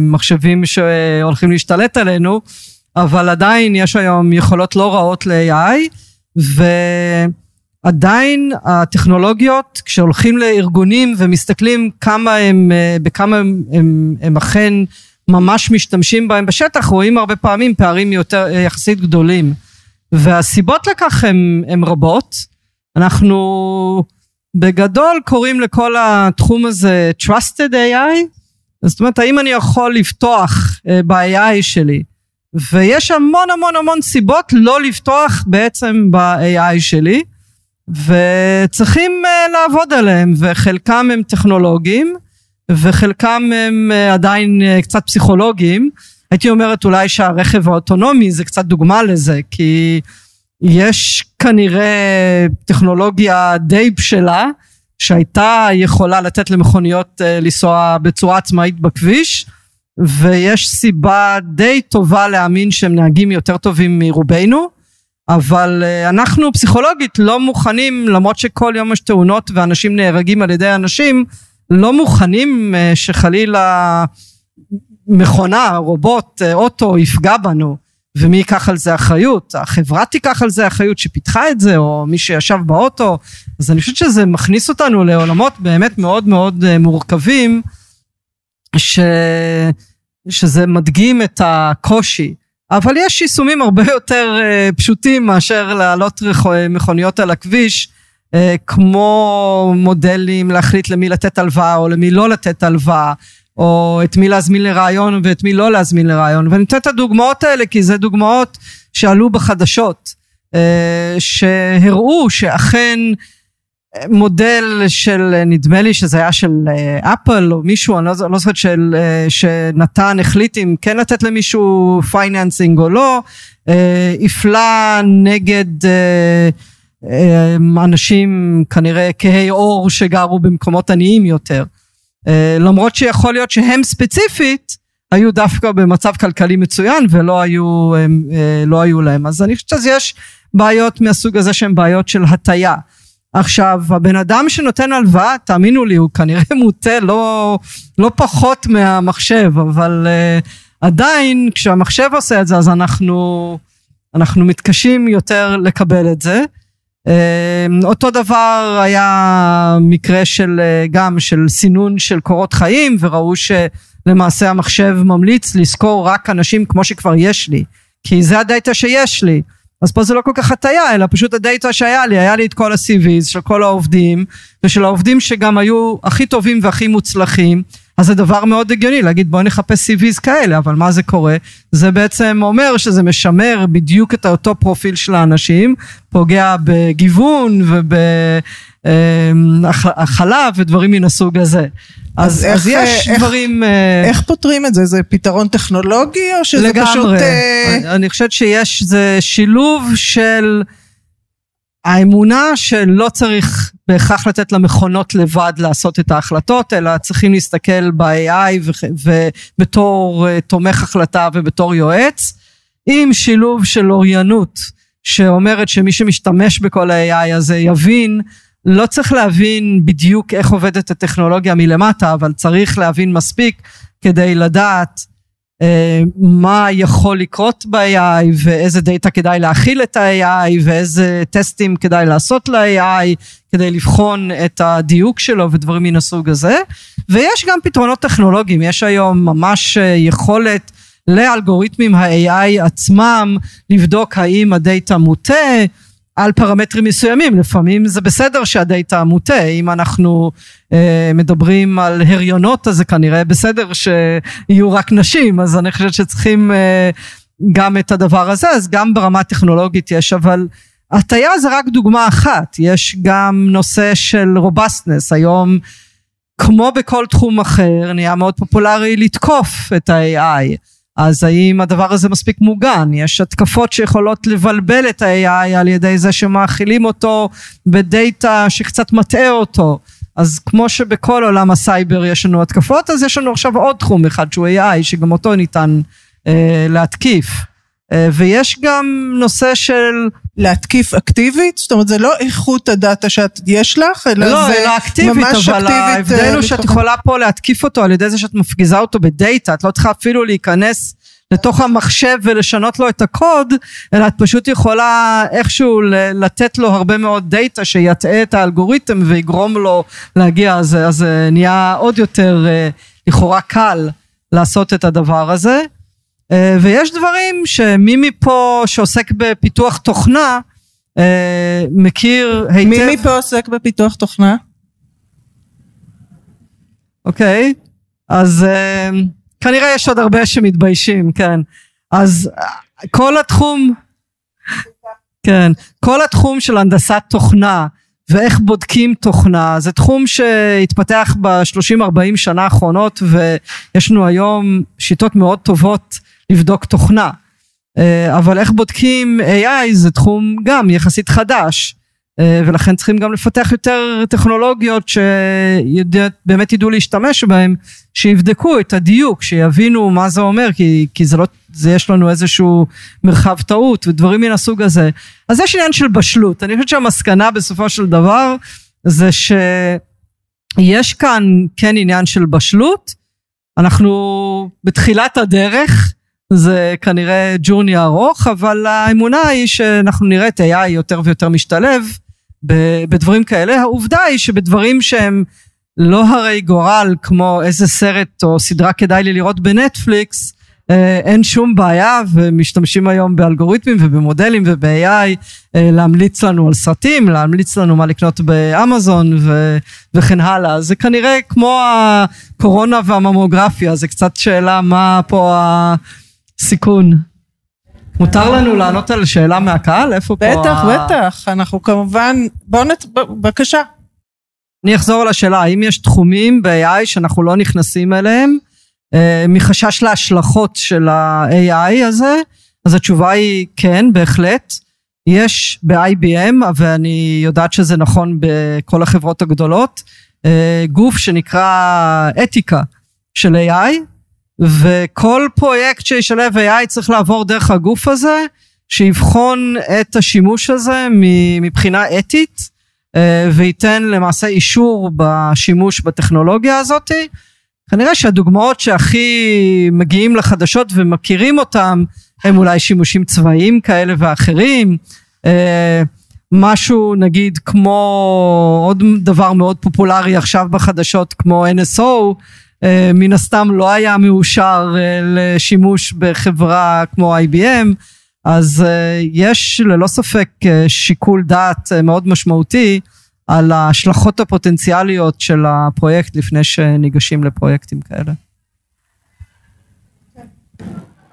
Speaker 4: מחשבים שהולכים להשתלט עלינו, אבל עדיין יש היום יכולות לא רעות ל-AI, ועדיין הטכנולוגיות, כשהולכים לארגונים ומסתכלים כמה הם, uh, בכמה הם, הם, הם אכן ממש משתמשים בהם בשטח, רואים הרבה פעמים פערים יותר uh, יחסית גדולים. והסיבות לכך הן רבות. אנחנו בגדול קוראים לכל התחום הזה Trusted AI, זאת אומרת האם אני יכול לפתוח uh, ב-AI שלי, ויש המון המון המון סיבות לא לפתוח בעצם ב-AI שלי, וצריכים uh, לעבוד עליהם, וחלקם הם טכנולוגיים, וחלקם הם uh, עדיין קצת פסיכולוגיים. הייתי אומרת אולי שהרכב האוטונומי זה קצת דוגמה לזה, כי יש כנראה טכנולוגיה די בשלה שהייתה יכולה לתת למכוניות uh, לנסוע בצורה עצמאית בכביש ויש סיבה די טובה להאמין שהם נהגים יותר טובים מרובנו אבל uh, אנחנו פסיכולוגית לא מוכנים למרות שכל יום יש תאונות ואנשים נהרגים על ידי אנשים לא מוכנים uh, שחלילה מכונה רובוט אוטו יפגע בנו ומי ייקח על זה אחריות? החברה תיקח על זה אחריות שפיתחה את זה, או מי שישב באוטו. אז אני חושבת שזה מכניס אותנו לעולמות באמת מאוד מאוד אה, מורכבים, ש... שזה מדגים את הקושי. אבל יש יישומים הרבה יותר uh, פשוטים מאשר להעלות מכוניות על הכביש, כמו מודלים להחליט למי לתת הלוואה או למי לא לתת הלוואה, או את מי להזמין לראיון ואת מי לא להזמין לראיון ואני נותן את הדוגמאות האלה כי זה דוגמאות שעלו בחדשות אה, שהראו שאכן אה, מודל של נדמה לי שזה היה של אפל או מישהו אני לא, לא זוכרת של שנתן החליט אם כן לתת למישהו financing או לא הפלה נגד אה, אנשים כנראה כהי עור שגרו במקומות עניים יותר. אה, למרות שיכול להיות שהם ספציפית היו דווקא במצב כלכלי מצוין ולא היו, אה, לא היו להם. אז אני חושבת שיש בעיות מהסוג הזה שהן בעיות של הטיה. עכשיו הבן אדם שנותן הלוואה תאמינו לי הוא כנראה [laughs] מוטה לא, לא פחות מהמחשב אבל uh, עדיין כשהמחשב עושה את זה אז אנחנו אנחנו מתקשים יותר לקבל את זה. Uh, אותו דבר היה מקרה של uh, גם של סינון של קורות חיים וראו שלמעשה המחשב ממליץ לזכור רק אנשים כמו שכבר יש לי כי זה הדאטה שיש לי. אז פה זה לא כל כך הטיה אלא פשוט הדאטה שהיה לי היה לי את כל ה-CVs של כל העובדים ושל העובדים שגם היו הכי טובים והכי מוצלחים אז זה דבר מאוד הגיוני להגיד בוא נחפש CVs כאלה אבל מה זה קורה זה בעצם אומר שזה משמר בדיוק את אותו פרופיל של האנשים פוגע בגיוון ובהכלה ודברים מן הסוג הזה אז, אז, איך, אז יש איך, דברים...
Speaker 3: אה, איך פותרים את זה? זה פתרון טכנולוגי או שזה לגמרי. פשוט... לגמרי.
Speaker 4: אה, אני, אני חושבת שיש, זה שילוב של האמונה שלא צריך בהכרח לתת למכונות לבד לעשות את ההחלטות, אלא צריכים להסתכל ב-AI ובתור אה, תומך החלטה ובתור יועץ, עם שילוב של אוריינות שאומרת שמי שמשתמש בכל ה-AI הזה יבין לא צריך להבין בדיוק איך עובדת הטכנולוגיה מלמטה, אבל צריך להבין מספיק כדי לדעת מה יכול לקרות ב-AI ואיזה דאטה כדאי להכיל את ה-AI ואיזה טסטים כדאי לעשות ל-AI כדי לבחון את הדיוק שלו ודברים מן הסוג הזה. ויש גם פתרונות טכנולוגיים, יש היום ממש אה, יכולת לאלגוריתמים ה-AI עצמם לבדוק האם הדאטה מוטה על פרמטרים מסוימים. לפעמים זה בסדר שהדאטה מוטה. אם אנחנו אה, מדברים על הריונות אז זה כנראה בסדר שיהיו רק נשים. אז אני חושבת שצריכים אה, גם את הדבר הזה. אז גם ברמה הטכנולוגית יש אבל הטיה זה רק דוגמה אחת. יש גם נושא של robustness היום כמו בכל תחום אחר נהיה מאוד פופולרי לתקוף את ה-AI אז האם הדבר הזה מספיק מוגן? יש התקפות שיכולות לבלבל את ה-AI על ידי זה שמאכילים אותו בדאטה שקצת מטעה אותו. אז כמו שבכל עולם הסייבר יש לנו התקפות, אז יש לנו עכשיו עוד תחום אחד שהוא AI, שגם אותו ניתן אה, להתקיף. אה, ויש גם נושא של...
Speaker 3: להתקיף אקטיבית? זאת אומרת זה לא איכות הדאטה שיש לך, אלא
Speaker 4: לא,
Speaker 3: זה
Speaker 4: לא אקטיבית, ממש אבל אקטיבית. ההבדל הוא שאת יכולה פה להתקיף אותו על ידי זה שאת מפגיזה אותו בדאטה, את לא צריכה אפילו להיכנס לתוך המחשב ולשנות לו את הקוד, אלא את פשוט יכולה איכשהו לתת לו הרבה מאוד דאטה שיטעה את האלגוריתם ויגרום לו להגיע, אז זה נהיה עוד יותר אה, לכאורה קל לעשות את הדבר הזה. אה, ויש דברים שמי מפה שעוסק בפיתוח תוכנה אה, מכיר היטב.
Speaker 3: מי מפה עוסק בפיתוח תוכנה?
Speaker 4: אוקיי, אז אה, כנראה יש עוד הרבה שמתביישים, כן. אז כל התחום, כן, כל התחום של הנדסת תוכנה ואיך בודקים תוכנה זה תחום שהתפתח בשלושים ארבעים שנה האחרונות ויש לנו היום שיטות מאוד טובות לבדוק תוכנה. אה, אבל איך בודקים AI זה תחום גם יחסית חדש. אה, ולכן צריכים גם לפתח יותר טכנולוגיות שבאמת ידעו להשתמש בהם, שיבדקו את הדיוק, שיבינו מה זה אומר, כי, כי זה לא, זה יש לנו איזשהו מרחב טעות ודברים מן הסוג הזה. אז יש עניין של בשלות, אני חושבת שהמסקנה בסופו של דבר זה שיש כאן כן עניין של בשלות, אנחנו בתחילת הדרך, זה כנראה ג'ורני ארוך, אבל האמונה היא שאנחנו נראה את AI יותר ויותר משתלב בדברים כאלה. העובדה היא שבדברים שהם לא הרי גורל כמו איזה סרט או סדרה כדאי לי לראות בנטפליקס, אה, אין שום בעיה ומשתמשים היום באלגוריתמים ובמודלים וב-AI אה, להמליץ לנו על סרטים, להמליץ לנו מה לקנות באמזון ו- וכן הלאה. זה כנראה כמו הקורונה והממוגרפיה, זה קצת שאלה מה פה ה... סיכון. מותר לנו לענות על שאלה מהקהל? איפה
Speaker 3: פה ה... בטח, בטח. אנחנו כמובן... בואו נת... בבקשה.
Speaker 4: אני אחזור על השאלה, האם יש תחומים ב-AI שאנחנו לא נכנסים אליהם אה, מחשש להשלכות של ה-AI הזה? אז התשובה היא כן, בהחלט. יש ב-IBM, ואני יודעת שזה נכון בכל החברות הגדולות, אה, גוף שנקרא אתיקה של AI, וכל פרויקט שישלב AI צריך לעבור דרך הגוף הזה, שיבחון את השימוש הזה מבחינה אתית, אה, וייתן למעשה אישור בשימוש בטכנולוגיה הזאתי. כנראה שהדוגמאות שהכי מגיעים לחדשות ומכירים אותם הם אולי שימושים צבאיים כאלה ואחרים. אה, משהו נגיד כמו עוד דבר מאוד פופולרי עכשיו בחדשות כמו NSO מן הסתם לא היה מאושר אה, לשימוש בחברה כמו IBM אז יש ללא ספק שיקול דעת מאוד משמעותי על ההשלכות הפוטנציאליות של הפרויקט לפני שניגשים לפרויקטים כאלה.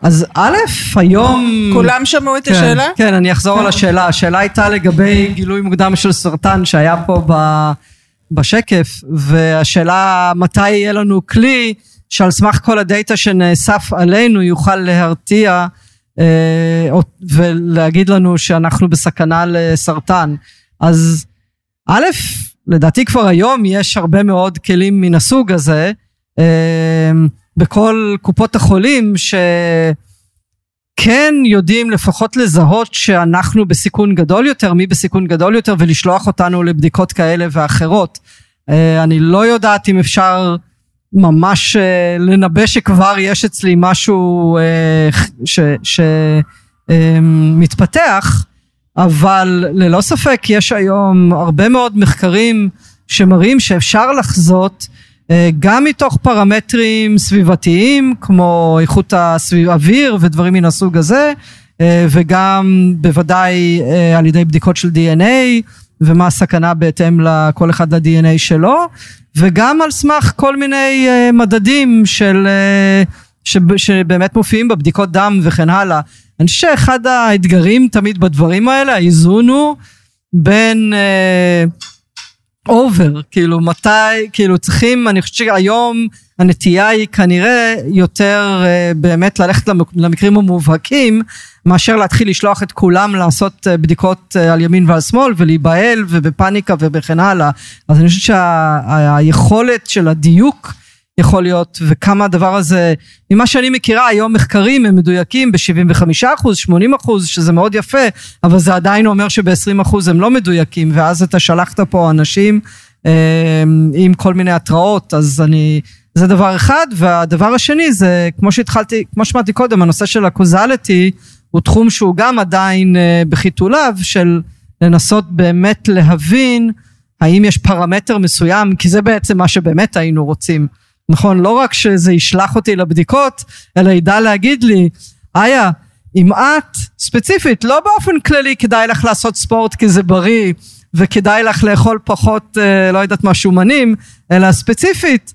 Speaker 4: אז א', היום...
Speaker 3: כולם שמעו את
Speaker 4: כן,
Speaker 3: השאלה?
Speaker 4: כן, אני אחזור על השאלה. השאלה הייתה לגבי גילוי מוקדם של סרטן שהיה פה ב, בשקף, והשאלה מתי יהיה לנו כלי שעל סמך כל הדאטה שנאסף עלינו יוכל להרתיע אה, ולהגיד לנו שאנחנו בסכנה לסרטן. אז א', לדעתי כבר היום יש הרבה מאוד כלים מן הסוג הזה. אה, בכל קופות החולים שכן יודעים לפחות לזהות שאנחנו בסיכון גדול יותר, מי בסיכון גדול יותר ולשלוח אותנו לבדיקות כאלה ואחרות. אה, אני לא יודעת אם אפשר ממש אה, לנבא שכבר יש אצלי משהו אה, שמתפתח, אבל ללא ספק יש היום הרבה מאוד מחקרים שמראים שאפשר לחזות גם מתוך פרמטרים סביבתיים כמו איכות האוויר ודברים מן הסוג הזה אה, וגם בוודאי אה, על ידי בדיקות של DNA ומה הסכנה בהתאם לכל אחד ל-DNA שלו וגם על סמך כל מיני מדדים של שבאמת מופיעים בבדיקות דם וכן הלאה. אני חושב שאחד האתגרים תמיד בדברים האלה האיזון הוא בין אובר, כאילו מתי, כאילו צריכים, אני חושבת שהיום הנטייה היא כנראה יותר uh, באמת ללכת למקרים המובהקים, מאשר להתחיל לשלוח את כולם לעשות uh, בדיקות uh, על ימין ועל שמאל ולהיבהל ובפאניקה וכן הלאה. אז אני חושבת שהיכולת של הדיוק יכול להיות וכמה הדבר הזה ממה שאני מכירה היום מחקרים הם מדויקים ב-75 אחוז 80 אחוז שזה מאוד יפה אבל זה עדיין אומר שב-20 אחוז הם לא מדויקים ואז אתה שלחת פה אנשים אה, עם כל מיני התראות אז אני זה דבר אחד והדבר השני זה כמו שהתחלתי כמו שאמרתי קודם הנושא של הקוזליטי הוא תחום שהוא גם עדיין אה, בחיתוליו של לנסות באמת להבין האם יש פרמטר מסוים כי זה בעצם מה שבאמת היינו רוצים נכון? לא רק שזה ישלח אותי לבדיקות, אלא ידע להגיד לי, איה, אם את ספציפית, לא באופן כללי כדאי לך לעשות ספורט כי זה בריא, וכדאי לך לאכול פחות, אה, לא יודעת מה, שומנים, אלא ספציפית,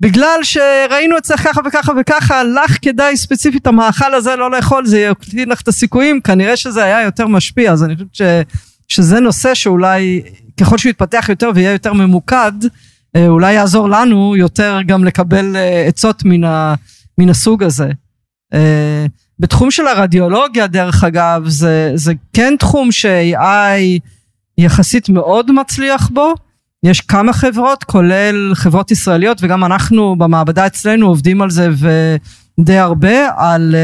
Speaker 4: בגלל שראינו אצלך ככה וככה וככה, לך כדאי ספציפית המאכל הזה לא לאכול, זה יקטין לך את הסיכויים, כנראה שזה היה יותר משפיע, אז אני חושבת ש, שזה נושא שאולי ככל שהוא יתפתח יותר ויהיה יותר ממוקד, אולי יעזור לנו יותר גם לקבל אה, עצות מן, ה, מן הסוג הזה. אה, בתחום של הרדיולוגיה דרך אגב זה, זה כן תחום ש-AI יחסית מאוד מצליח בו. יש כמה חברות כולל חברות ישראליות וגם אנחנו במעבדה אצלנו עובדים על זה ודי הרבה על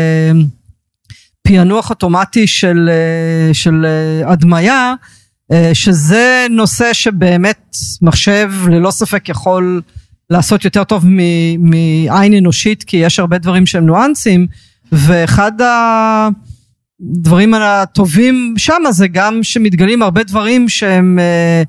Speaker 4: פענוח אוטומטי של, של הדמיה אה, שזה נושא שבאמת מחשב ללא ספק יכול לעשות יותר טוב מעין אנושית כי יש הרבה דברים שהם ניואנסים ואחד הדברים הטובים שם זה גם שמתגלים הרבה דברים שהם אה,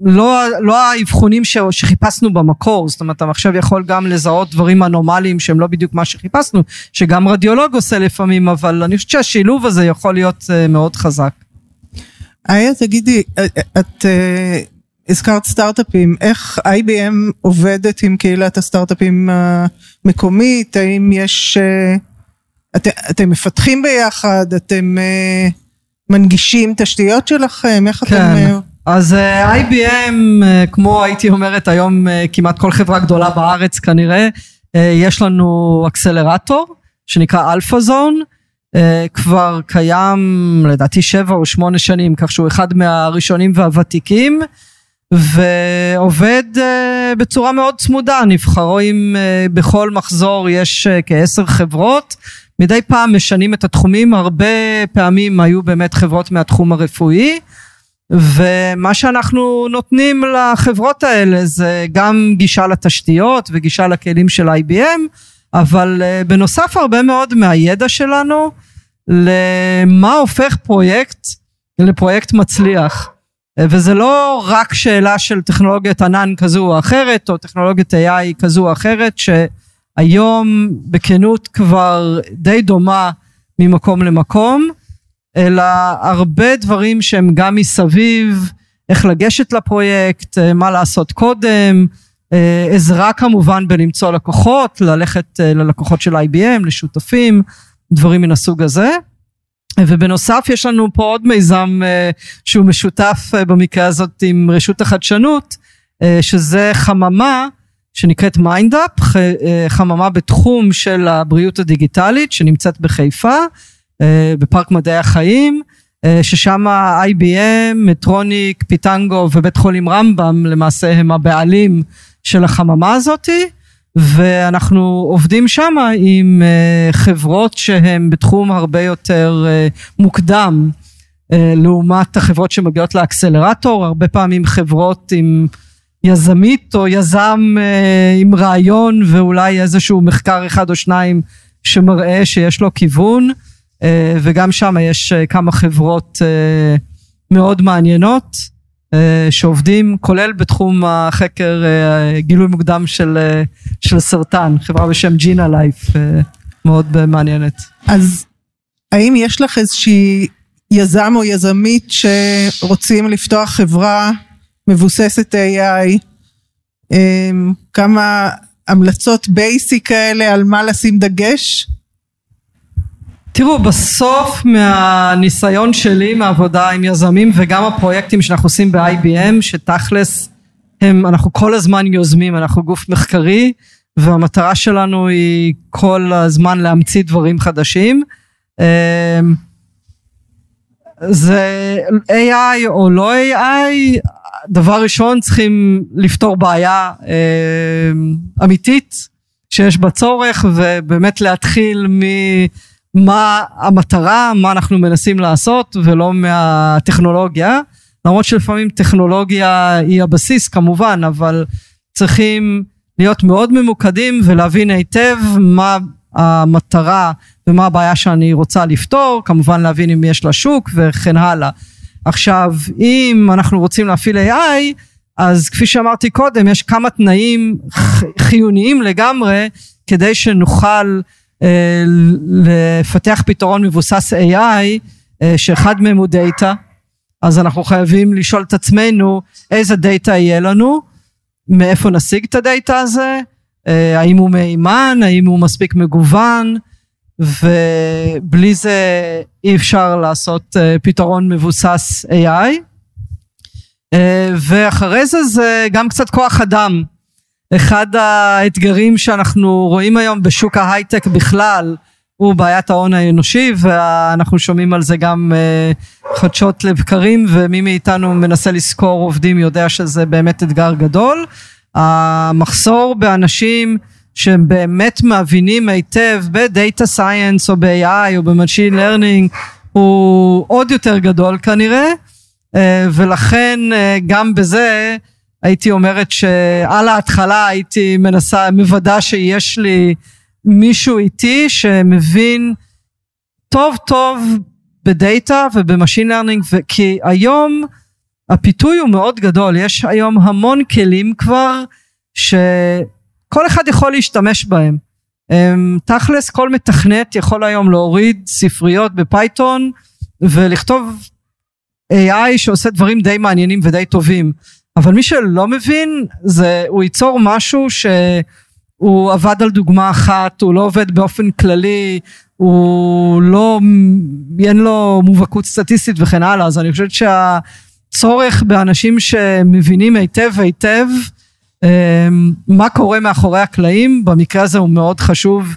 Speaker 4: לא, לא האבחונים שחיפשנו במקור, זאת אומרת המחשב יכול גם לזהות דברים אנומליים שהם לא בדיוק מה שחיפשנו, שגם רדיולוג עושה לפעמים, אבל אני חושבת שהשילוב הזה יכול להיות אה, מאוד חזק.
Speaker 3: איה, תגידי, את uh, הזכרת סטארט-אפים, איך IBM עובדת עם קהילת הסטארט-אפים המקומית? האם יש... את, אתם מפתחים ביחד? אתם מנגישים תשתיות שלכם? איך
Speaker 4: כן.
Speaker 3: אתם...
Speaker 4: אז IBM, כמו הייתי אומרת היום, כמעט כל חברה גדולה בארץ כנראה, יש לנו אקסלרטור שנקרא Alpha Zone. אה, כבר קיים לדעתי שבע או שמונה שנים, כך שהוא אחד מהראשונים והוותיקים. ועובד אה, בצורה מאוד צמודה, נבחרים אה, בכל מחזור יש כעשר חברות, מדי פעם משנים את התחומים, הרבה פעמים היו באמת חברות מהתחום הרפואי, ומה שאנחנו נותנים לחברות האלה זה גם גישה לתשתיות וגישה לכלים של IBM, אבל בנוסף הרבה מאוד מהידע שלנו למה הופך פרויקט לפרויקט מצליח. וזה לא רק שאלה של טכנולוגיית ענן כזו או אחרת, או טכנולוגיית AI כזו או אחרת, שהיום בכנות כבר די דומה ממקום למקום, אלא הרבה דברים שהם גם מסביב, איך לגשת לפרויקט, מה לעשות קודם, עזרה כמובן בלמצוא לקוחות, ללכת ללקוחות של IBM, לשותפים, דברים מן הסוג הזה. ובנוסף יש לנו פה עוד מיזם uh, שהוא משותף במקרה הזה עם רשות החדשנות, שזה חממה שנקראת MindUP, חממה בתחום של הבריאות הדיגיטלית שנמצאת בחיפה, בפארק מדעי החיים, ששם IBM, מטרוניק, פיטנגו ובית חולים רמב"ם למעשה הם הבעלים של החממה הזאתי. ואנחנו עובדים שם עם אה, חברות שהן בתחום הרבה יותר אה, מוקדם אה, לעומת החברות שמגיעות לאקסלרטור, הרבה פעמים חברות עם יזמית או יזם עם רעיון ואולי איזשהו מחקר אחד או שניים שמראה שיש לו כיוון וגם שם יש כמה חברות מאוד מעניינות שעובדים כולל בתחום החקר אה, גילוי מוקדם של, אה, של סרטן, חברה בשם ג'ינה לייף, מאוד מעניינת.
Speaker 3: אז האם יש לך איזושהי יזם או יזמית שרוצים לפתוח חברה מבוססת AI, כמה המלצות בייסיק כאלה על מה לשים דגש?
Speaker 4: תראו, בסוף מהניסיון שלי מעבודה עם יזמים וגם הפרויקטים שאנחנו עושים ב-IBM, שתכלס הם, אנחנו כל הזמן יוזמים, אנחנו גוף מחקרי, והמטרה שלנו היא כל הזמן להמציא דברים חדשים. אמ, זה AI או לא AI, דבר ראשון צריכים לפתור בעיה אמ, אמיתית שיש בה צורך ובאמת להתחיל מ... מה המטרה, מה אנחנו מנסים לעשות ולא מהטכנולוגיה. למרות שלפעמים טכנולוגיה היא הבסיס כמובן, אבל צריכים להיות מאוד ממוקדים ולהבין היטב מה המטרה ומה הבעיה שאני רוצה לפתור, כמובן להבין אם יש לה שוק וכן הלאה. עכשיו, אם אנחנו רוצים להפעיל AI, אז כפי שאמרתי קודם, יש כמה תנאים חיוניים לגמרי כדי שנוכל לפתח פתרון מבוסס AI אה, שאחד מהם הוא דאטה אז אנחנו חייבים לשאול את עצמנו איזה דאטה יהיה לנו מאיפה נשיג את הדאטה הזה אה, האם הוא מהימן האם הוא מספיק מגוון ובלי זה אי אפשר לעשות פתרון מבוסס AI ואחרי זה זה גם קצת כוח אדם אחד האתגרים שאנחנו רואים היום בשוק ההייטק בכלל הוא בעיית ההון האנושי ואנחנו שומעים על זה גם uh, חדשות לבקרים ומי מאיתנו מנסה לשכור עובדים יודע שזה באמת אתגר גדול. המחסור באנשים שהם באמת מבינים היטב ב data science או ב-AI או ב machine learning הוא עוד יותר גדול כנראה uh, ולכן uh, גם בזה הייתי אומרת שעל ההתחלה הייתי מנסה, מוודא שיש לי מישהו איתי שמבין טוב טוב בדאטה וב machine learning, כי היום הפיתוי הוא מאוד גדול, יש היום המון כלים כבר שכל אחד יכול להשתמש בהם. תכלס כל מתכנת יכול היום להוריד ספריות בפייתון ולכתוב AI שעושה דברים די מעניינים ודי טובים. אבל מי שלא מבין זה הוא ייצור משהו שהוא עבד על דוגמה אחת הוא לא עובד באופן כללי הוא לא אין לו מובהקות סטטיסטית וכן הלאה אז אני חושבת שהצורך באנשים שמבינים היטב היטב אמ, מה קורה מאחורי הקלעים במקרה הזה הוא מאוד חשוב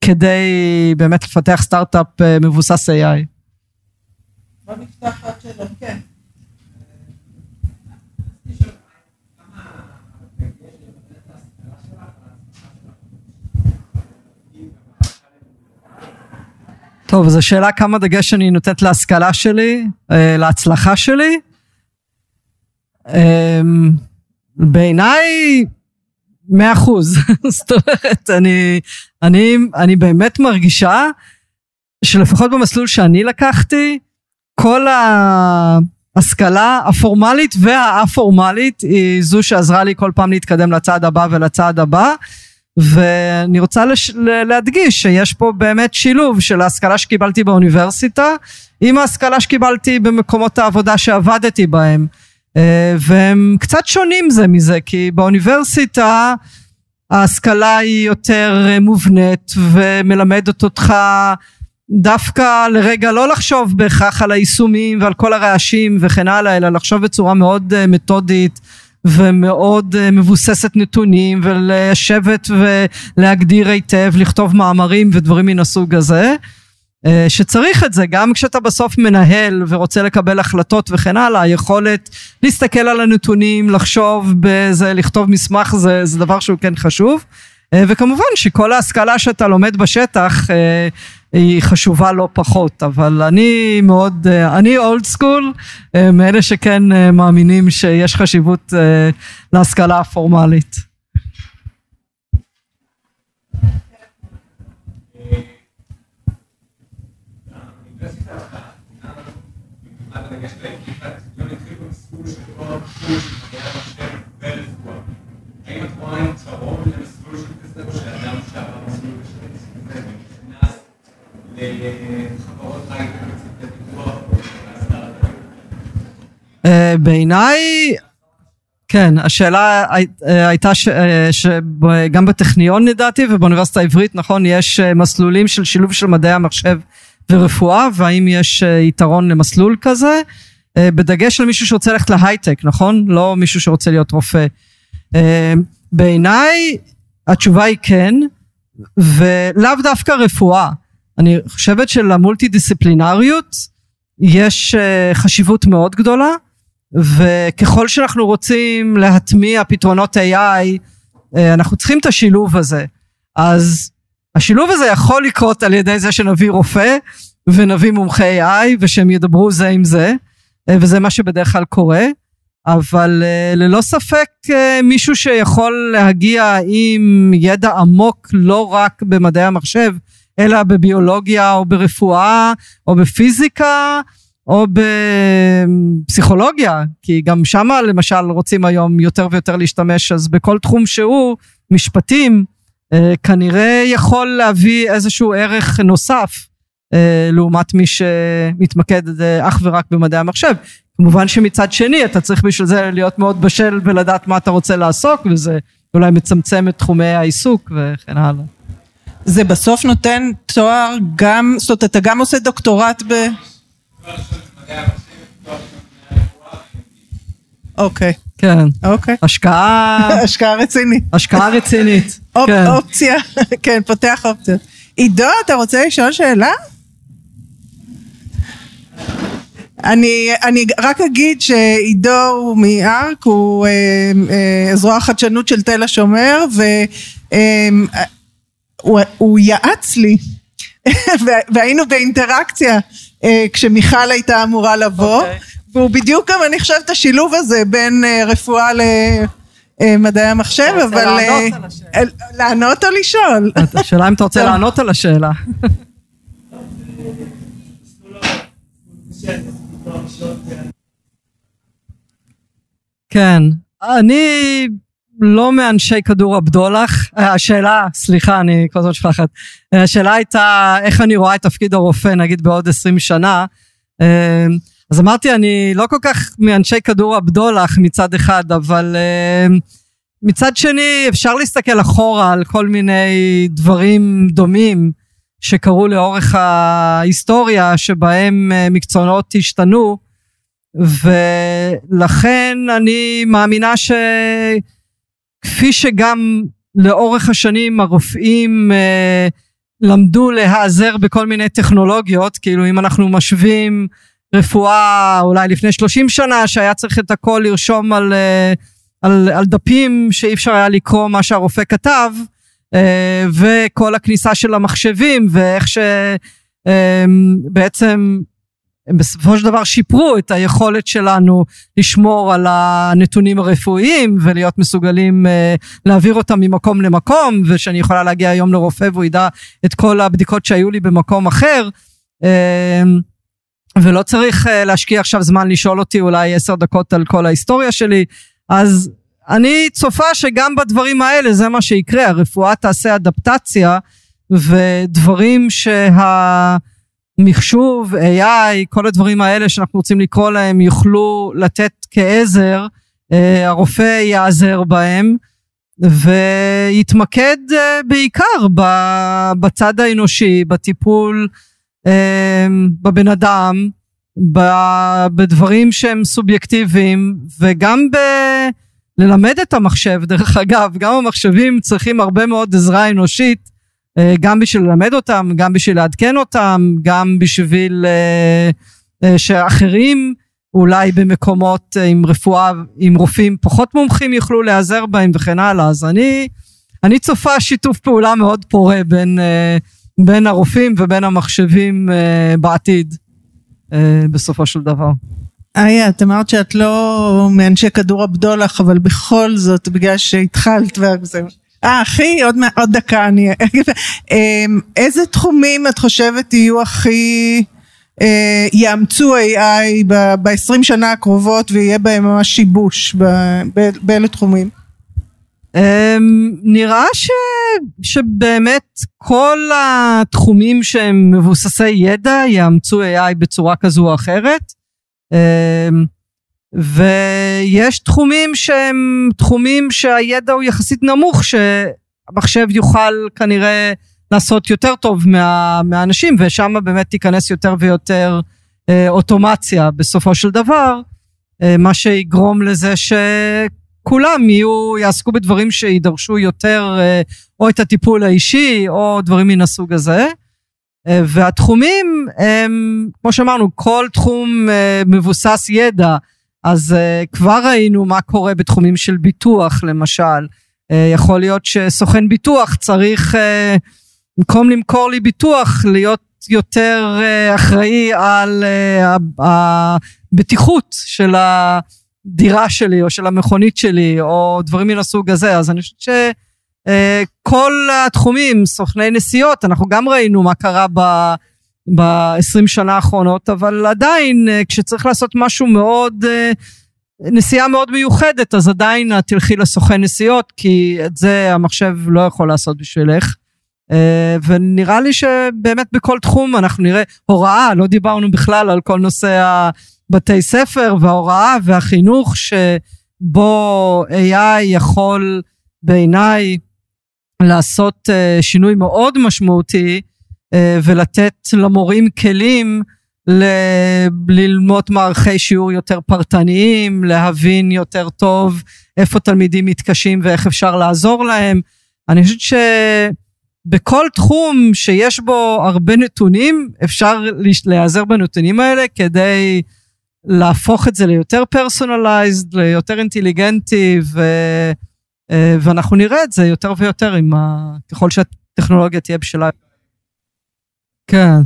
Speaker 4: כדי באמת לפתח סטארט-אפ אה, מבוסס AI.
Speaker 3: בוא נפתח עוד שאלות, כן.
Speaker 4: טוב, אז השאלה כמה דגש אני נותנת להשכלה שלי, אה, להצלחה שלי. אמ, בעיניי, מאה אחוז. [laughs] זאת אומרת, אני, אני, אני באמת מרגישה שלפחות במסלול שאני לקחתי, כל ההשכלה הפורמלית והא-פורמלית היא זו שעזרה לי כל פעם להתקדם לצעד הבא ולצעד הבא. ואני רוצה לש... להדגיש שיש פה באמת שילוב של ההשכלה שקיבלתי באוניברסיטה עם ההשכלה שקיבלתי במקומות העבודה שעבדתי בהם. אה, והם קצת שונים זה מזה, כי באוניברסיטה ההשכלה היא יותר מובנית ומלמדת אותך דווקא לרגע לא לחשוב בהכרח על היישומים ועל כל הרעשים וכן הלאה, אלא לחשוב בצורה מאוד אה, מתודית ומאוד אה, מבוססת נתונים ולשבת ולהגדיר היטב, לכתוב מאמרים ודברים מן הסוג הזה. אה, שצריך את זה גם כשאתה בסוף מנהל ורוצה לקבל החלטות וכן הלאה היכולת להסתכל על הנתונים לחשוב בזה לכתוב מסמך זה, זה דבר שהוא כן חשוב וכמובן שכל ההשכלה שאתה לומד בשטח אה, היא חשובה לא פחות אבל אני מאוד אני אולד סקול מאלה שכן מאמינים שיש חשיבות להשכלה הפורמלית. אה, בעיניי, כן, השאלה אה, הייתה שגם אה, בטכניון לדעתי ובאוניברסיטה העברית, נכון, יש מסלולים של שילוב של מדעי המחשב ורפואה, והאם יש יתרון למסלול כזה, בדגש על מישהו שרוצה ללכת להייטק, נכון? לא מישהו שרוצה להיות רופא. בעיניי התשובה היא כן, ולאו דווקא רפואה. אני חושבת שלמולטי דיסציפלינריות יש חשיבות מאוד גדולה. וככל שאנחנו רוצים להטמיע פתרונות AI אה, אנחנו צריכים את השילוב הזה אז השילוב הזה יכול לקרות על ידי זה שנביא רופא ונביא מומחי AI ושהם ידברו זה עם זה אה, וזה מה שבדרך כלל קורה אבל אה, ללא ספק מישהו שיכול להגיע עם ידע עמוק לא רק במדעי המחשב אלא בביולוגיה או ברפואה או בפיזיקה או בפסיכולוגיה, כי גם שמה למשל רוצים היום יותר ויותר להשתמש, אז בכל תחום שהוא, משפטים, אה, כנראה יכול להביא איזשהו ערך נוסף אה, לעומת מי שמתמקד אה, אך ורק במדעי המחשב. כמובן שמצד שני אתה צריך בשביל זה להיות מאוד בשל ולדעת מה אתה רוצה לעסוק וזה אולי מצמצם את תחומי העיסוק וכן הלאה.
Speaker 3: זה בסוף נותן תואר גם, זאת אומרת אתה גם עושה דוקטורט ב... אוקיי.
Speaker 4: כן.
Speaker 3: אוקיי.
Speaker 4: השקעה... [laughs]
Speaker 3: השקעה רצינית.
Speaker 4: השקעה רצינית. [laughs]
Speaker 3: כן. אופציה, [laughs] כן, פותח אופציות. עידו, אתה רוצה לשאול שאלה? אני, אני רק אגיד שעידו הוא מארק, הוא אה, אה, זרוע החדשנות של תל השומר, והוא אה, יעץ לי, [laughs] והיינו באינטראקציה אה, כשמיכל הייתה אמורה לבוא, okay. אוקיי. והוא בדיוק גם אני חושבת השילוב הזה בין אה, רפואה למדעי המחשב, אבל... לענות על השאלה. לענות או לשאול? [laughs]
Speaker 4: השאלה אם אתה רוצה לענות על השאלה. [laughs] כן, אני לא מאנשי כדור הבדולח, השאלה, סליחה, אני כל הזמן שכחת, אה, השאלה הייתה איך אני רואה את תפקיד הרופא נגיד בעוד 20 שנה. אה, אז אמרתי, אני לא כל כך מאנשי כדור הבדולח מצד אחד, אבל מצד שני אפשר להסתכל אחורה על כל מיני דברים דומים שקרו לאורך ההיסטוריה שבהם מקצועות השתנו, ולכן אני מאמינה ש... כפי שגם לאורך השנים הרופאים אה, למדו להיעזר בכל מיני טכנולוגיות, כאילו אם אנחנו משווים רפואה אולי לפני 30 שנה שהיה צריך את הכל לרשום על, אה, על, על דפים שאי אפשר היה לקרוא מה שהרופא כתב, אה, וכל הכניסה של המחשבים ואיך שבעצם הם בסופו של דבר שיפרו את היכולת שלנו לשמור על הנתונים הרפואיים ולהיות מסוגלים uh, להעביר אותם ממקום למקום ושאני יכולה להגיע היום לרופא והוא ידע את כל הבדיקות שהיו לי במקום אחר. ולא צריך להשקיע עכשיו זמן לשאול אותי אולי עשר דקות על כל ההיסטוריה שלי. אז אני צופה שגם בדברים האלה זה מה שיקרה הרפואה תעשה אדפטציה ודברים שה... מחשוב, AI, כל הדברים האלה שאנחנו רוצים לקרוא להם יוכלו לתת כעזר, אה, הרופא יעזר בהם ויתמקד אה, בעיקר בצד האנושי, בטיפול אה, בבן אדם, בדברים שהם סובייקטיביים וגם ב... ללמד את המחשב, דרך אגב, גם המחשבים צריכים הרבה מאוד עזרה אנושית אה, גם בשביל ללמד אותם, גם בשביל לעדכן אותם, גם בשביל אה, אה, שאחרים אולי במקומות עם רפואה, עם רופאים פחות מומחים יוכלו להיעזר בהם וכן הלאה. אז אני, אני צופה שיתוף פעולה מאוד פורה בין, בין הרופאים ובין המחשבים בעתיד, בסופו של דבר.
Speaker 3: איה, את אמרת שאת לא מאנשי כדור הבדולח, אבל בכל זאת, בגלל שהתחלת, וזה אה, אחי, עוד, עוד דקה אני... [laughs] אמ, איזה תחומים את חושבת יהיו הכי... אה, יאמצו AI ב-20 שנה הקרובות ויהיה בהם ממש שיבוש באילו תחומים?
Speaker 4: Um, נראה ש, שבאמת כל התחומים שהם מבוססי ידע יאמצו AI בצורה כזו או אחרת. Um, ויש תחומים שהם תחומים שהידע הוא יחסית נמוך שהמחשב יוכל כנראה לעשות יותר טוב מה, מהאנשים ושם באמת תיכנס יותר ויותר אה, אוטומציה בסופו של דבר אה, מה שיגרום לזה שכולם יהיו יעסקו בדברים שידרשו יותר אה, או את הטיפול האישי או דברים מן הסוג הזה והתחומים הם כמו שאמרנו כל תחום אה, מבוסס ידע אז uh, כבר ראינו מה קורה בתחומים של ביטוח למשל. יכול להיות שסוכן ביטוח צריך, במקום למכור לי ביטוח, להיות יותר אחראי על הבטיחות של הדירה שלי או של המכונית שלי או דברים מן הסוג הזה. אז אני חושבת שכל uh, התחומים, סוכני נסיעות, אנחנו גם ראינו מה קרה ב... ב-20 שנה האחרונות, אבל עדיין אה, כשצריך לעשות משהו מאוד, אה, נסיעה מאוד מיוחדת, אז עדיין תלכי לסוכן נסיעות, כי את זה המחשב לא יכול לעשות בשבילך. אה, ונראה לי שבאמת בכל תחום אנחנו נראה הוראה, לא דיברנו בכלל על כל נושא הבתי ספר וההוראה והחינוך, שבו AI יכול בעיניי לעשות שינוי מאוד משמעותי אה, ולתת למורים כלים ל- ללמוד מערכי שיעור יותר פרטניים, להבין יותר טוב איפה תלמידים מתקשים ואיך אפשר לעזור להם. אני חושבת שבכל תחום שיש בו הרבה נתונים, אפשר להיעזר בנתונים האלה כדי להפוך את זה ליותר פרסונליזד, ליותר אינטליגנטי, ו... אה, ואנחנו נראה את זה יותר ויותר עם ה... ככל שהטכנולוגיה תהיה בשלה. כן.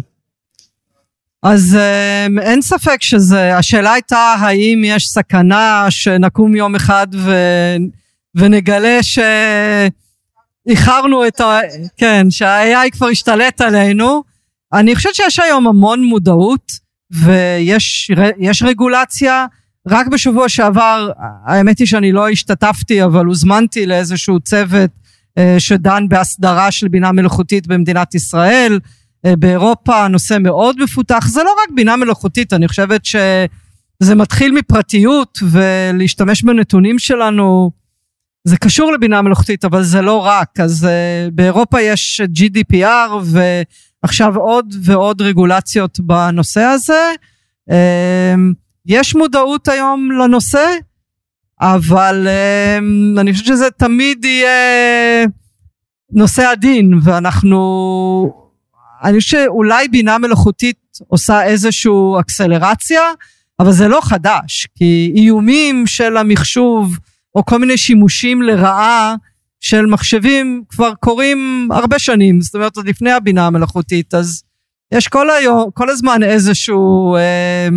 Speaker 4: אז um, אין ספק שזה, השאלה הייתה האם יש סכנה שנקום יום אחד ו, ונגלה שאיחרנו את ה... כן, שה-AI כבר השתלט עלינו. אני חושבת שיש היום המון מודעות ויש רגולציה. רק בשבוע שעבר, האמת היא שאני לא השתתפתי, אבל הוזמנתי לאיזשהו צוות uh, שדן בהסדרה של בינה מלאכותית במדינת ישראל. אה, באירופה הנושא מאוד מפותח, זה לא רק בינה מלאכותית, אני חושבת שזה מתחיל מפרטיות ולהשתמש בנתונים שלנו, זה קשור לבינה מלאכותית, אבל זה לא רק. אז uh, באירופה יש GDPR ועכשיו עוד ועוד רגולציות בנושא הזה. יש מודעות היום לנושא, אבל uh, אני חושבת שזה תמיד יהיה נושא עדין, ואנחנו אני חושב שאולי בינה מלאכותית עושה איזושהי אקסלרציה, אבל זה לא חדש, כי איומים של המחשוב, או כל מיני שימושים לרעה של מחשבים כבר קורים הרבה שנים, זאת אומרת עוד לפני הבינה המלאכותית, אז יש כל היום, כל הזמן איזשהו אה,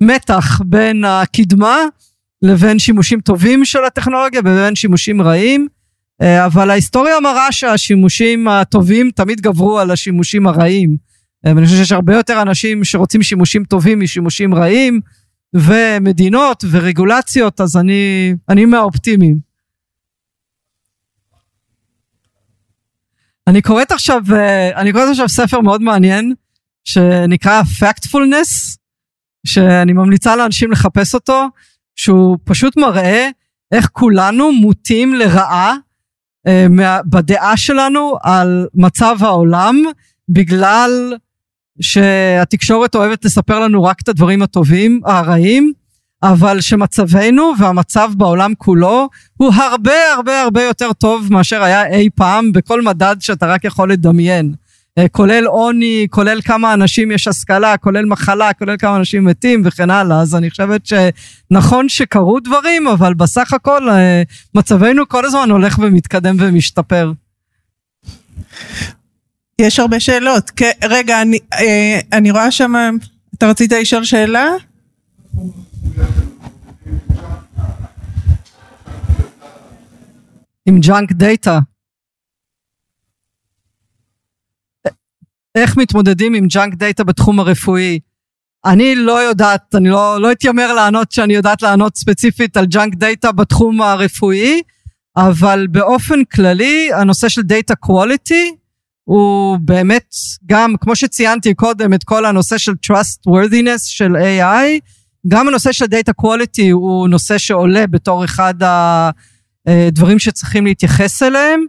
Speaker 4: מתח בין הקדמה לבין שימושים טובים של הטכנולוגיה ובין שימושים רעים. אה, אבל ההיסטוריה מראה שהשימושים הטובים תמיד גברו על השימושים הרעים. אה, ואני חושב שיש הרבה יותר אנשים שרוצים שימושים טובים משימושים רעים, ומדינות ורגולציות, אז אני, אני מהאופטימיים. אני קוראת עכשיו, אה, אני קוראת עכשיו ספר מאוד מעניין, שנקרא Factfulness, שאני ממליצה לאנשים לחפש אותו, שהוא פשוט מראה איך כולנו מוטים לרעה אה, בדעה שלנו על מצב העולם, בגלל שהתקשורת אוהבת לספר לנו רק את הדברים הטובים, הרעים, אבל שמצבנו והמצב בעולם כולו הוא הרבה הרבה הרבה יותר טוב מאשר היה אי פעם בכל מדד שאתה רק יכול לדמיין. אה, כולל עוני, כולל כמה אנשים יש השכלה, כולל מחלה, כולל כמה אנשים מתים וכן הלאה. אז אני חושבת שנכון שקרו דברים, אבל בסך הכל אה, מצבנו כל הזמן הולך ומתקדם ומשתפר.
Speaker 3: יש הרבה שאלות. רגע, אני, אה, אני רואה שם, אתה רצית לשאול שאלה?
Speaker 4: עם junk data. איך מתמודדים עם junk data בתחום הרפואי. אני לא יודעת, אני לא, לא אתיימר לענות שאני יודעת לענות ספציפית על junk data בתחום הרפואי, אבל באופן כללי הנושא של data quality הוא באמת גם, כמו שציינתי קודם, את כל הנושא של trustworthiness של AI, גם הנושא של data quality הוא נושא שעולה בתור אחד הדברים שצריכים להתייחס אליהם.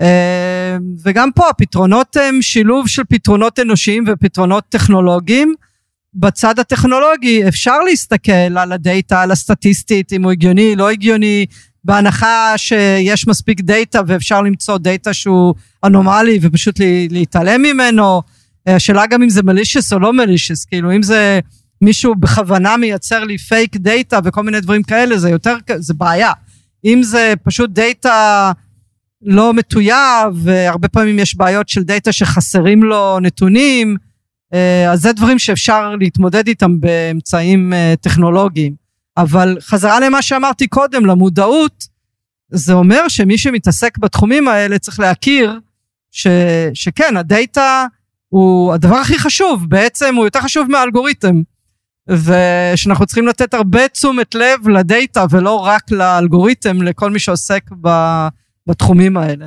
Speaker 4: אה, וגם פה הפתרונות הם שילוב של פתרונות אנושיים ופתרונות טכנולוגיים. בצד הטכנולוגי אפשר להסתכל על הדאטה, על הסטטיסטית, אם הוא הגיוני, לא הגיוני, בהנחה שיש מספיק דאטה ואפשר למצוא דאטה שהוא אנומלי ופשוט להתעלם ממנו. השאלה גם אם זה malicious או לא malicious, כאילו אם זה מישהו בכוונה מייצר לי fake data וכל מיני דברים כאלה, זה יותר, זה בעיה. אם זה פשוט דאטה לא מטויב, והרבה פעמים יש בעיות של דאטה שחסרים לו נתונים, אה, אז זה דברים שאפשר להתמודד איתם באמצעים אה, טכנולוגיים. אבל חזרה למה שאמרתי קודם, למודעות, זה אומר שמי שמתעסק בתחומים האלה צריך להכיר ש, שכן, הדאטה הוא הדבר הכי חשוב, בעצם הוא יותר חשוב מהאלגוריתם. ושאנחנו צריכים לתת הרבה תשומת לב לדאטה ולא רק לאלגוריתם, לכל מי שעוסק ב... בתחומים האלה.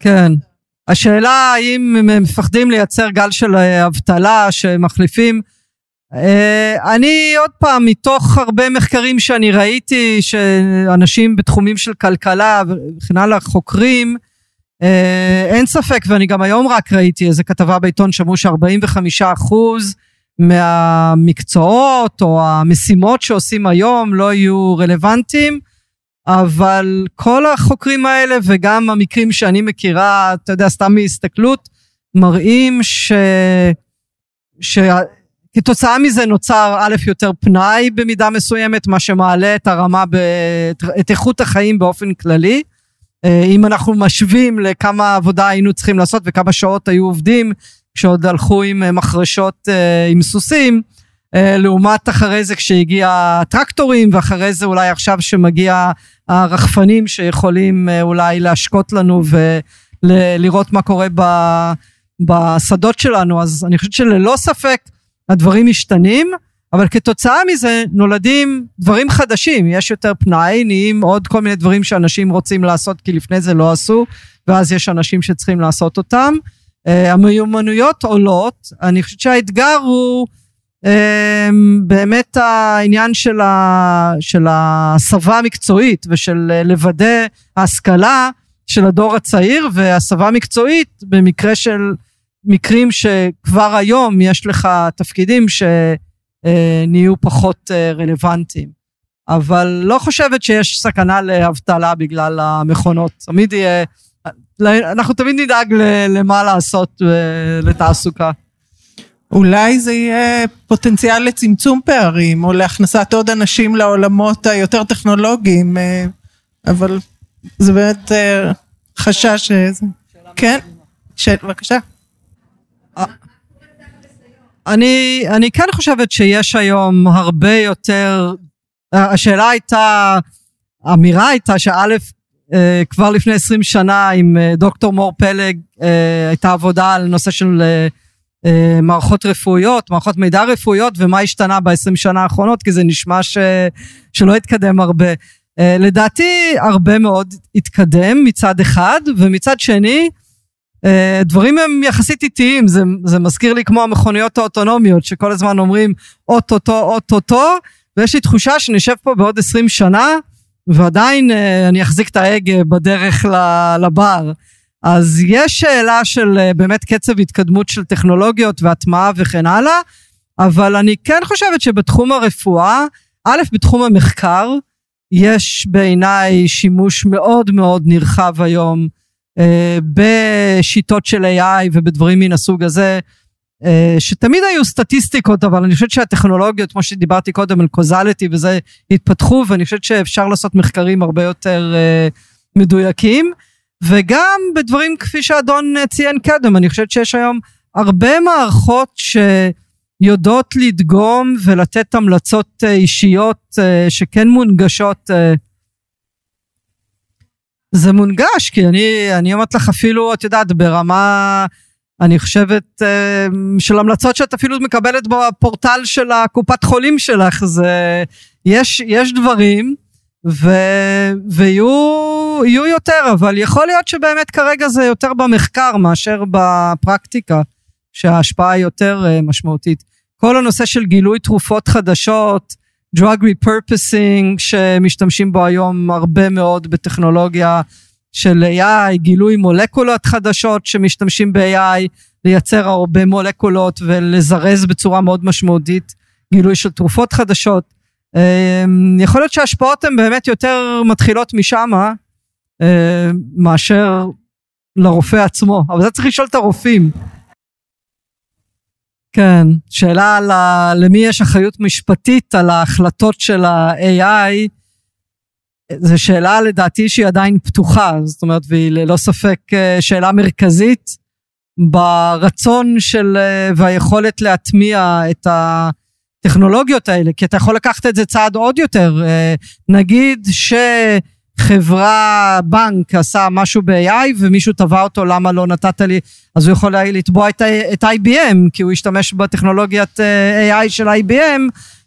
Speaker 4: כן. השאלה האם הם מפחדים לייצר גל של אה, אבטלה שמחליפים אני עוד פעם מתוך הרבה מחקרים שאני ראיתי שאנשים בתחומים של כלכלה וכן הלאה חוקרים אה, אין ספק ואני גם היום רק ראיתי איזה כתבה בעיתון שאמרו ש45 אחוז מהמקצועות או המשימות שעושים היום לא יהיו רלוונטיים אבל כל החוקרים האלה וגם המקרים שאני מכירה אתה יודע סתם מהסתכלות מראים ש... ש... כתוצאה מזה נוצר א' יותר פנאי במידה מסוימת, מה שמעלה את הרמה, ב, את איכות החיים באופן כללי. אה, אם אנחנו משווים לכמה עבודה היינו צריכים לעשות וכמה שעות היו עובדים כשעוד הלכו עם אה, מחרשות אה, עם סוסים, לעומת אחרי זה כשהגיע הטרקטורים ואחרי זה אולי עכשיו שמגיע הרחפנים שיכולים אולי להשקות לנו ולראות מה קורה בשדות שלנו אז אני חושבת שללא ספק הדברים משתנים, אבל כתוצאה מזה נולדים דברים חדשים, יש יותר פנאי, נהיים עוד כל מיני דברים שאנשים רוצים לעשות כי לפני זה לא עשו, ואז יש אנשים שצריכים לעשות אותם. Uh, המיומנויות עולות, אני חושבת שהאתגר הוא uh, באמת העניין של, ה, של ההסבה המקצועית ושל uh, לוודא ההשכלה של הדור הצעיר והסבה מקצועית במקרה של מקרים שכבר היום יש לך תפקידים שנהיו פחות אה, רלוונטיים. אבל לא חושבת שיש סכנה לאבטלה בגלל המכונות. תמיד יהיה, אנחנו תמיד נדאג למה לעשות אה, לתעסוקה.
Speaker 3: אולי זה יהיה פוטנציאל לצמצום פערים, או להכנסת עוד אנשים לעולמות היותר טכנולוגיים, אה, אבל זה באמת אה, חשש. כן, בבקשה.
Speaker 4: אני, אני כן חושבת שיש היום הרבה יותר, השאלה הייתה, האמירה הייתה שא', אה, כבר לפני 20 שנה עם דוקטור מור פלג הייתה עבודה על נושא של אה, מערכות רפואיות, מערכות מידע רפואיות, ומה השתנה ב-20 שנה האחרונות, כי זה נשמע ש... שלא התקדם הרבה. אה, לדעתי הרבה מאוד התקדם מצד אחד, ומצד שני, אה, דברים הם יחסית איטיים, זה, זה מזכיר לי כמו המכוניות האוטונומיות, שכל הזמן אומרים אוטוטו, אוטוטו, ויש לי תחושה שנשב פה בעוד 20 שנה, ועדיין אני אחזיק את ההגה בדרך לבר. אז יש שאלה של אה, באמת קצב התקדמות של טכנולוגיות והטמעה וכן הלאה, אבל אני כן חושבת שבתחום הרפואה, א', בתחום המחקר, יש בעיניי שימוש מאוד מאוד נרחב היום אה, בשיטות של AI ובדברים מן הסוג הזה, אה, שתמיד היו סטטיסטיקות, אבל אני חושבת שהטכנולוגיות, כמו שדיברתי קודם על קוזליטי וזה, התפתחו, ואני חושבת שאפשר לעשות מחקרים הרבה יותר אה, מדויקים. וגם בדברים כפי שאדון ציין קדם, אני חושבת שיש היום הרבה מערכות שיודעות לדגום ולתת המלצות אה, אישיות אה, שכן מונגשות. אה. זה מונגש, כי אני, אני אומרת לך אפילו, את יודעת, ברמה, אני חושבת, של המלצות שאת אפילו מקבלת בפורטל של הקופת חולים שלך, זה, יש, יש דברים ו... ויהיו יותר, אבל יכול להיות שבאמת כרגע זה יותר במחקר מאשר בפרקטיקה, שההשפעה היא יותר uh, משמעותית. כל הנושא של גילוי תרופות חדשות, drug repurposing, שמשתמשים בו היום הרבה מאוד בטכנולוגיה של AI, גילוי מולקולות חדשות שמשתמשים ב-AI, לייצר הרבה מולקולות ולזרז בצורה מאוד משמעותית גילוי של תרופות חדשות. אמ, יכול להיות שההשפעות הן באמת יותר מתחילות משם אה, מאשר לרופא עצמו, אבל זה צריך לשאול את הרופאים. כן, שאלה על ה... למי יש אחריות משפטית על ההחלטות של ה-AI, זו שאלה לדעתי שהיא עדיין פתוחה, זאת אומרת, והיא ללא ספק אה, שאלה מרכזית ברצון של אה, והיכולת להטמיע את. הטכנולוגיות האלה, כי אתה יכול לקחת את זה צעד עוד יותר. אה, נגיד שחברה, בנק עשה משהו ב-AI ומישהו תבע אותו למה לא נתת לי, אז הוא יכול לתבוע את, את IBM, כי הוא השתמש בטכנולוגיית אה, AI של IBM,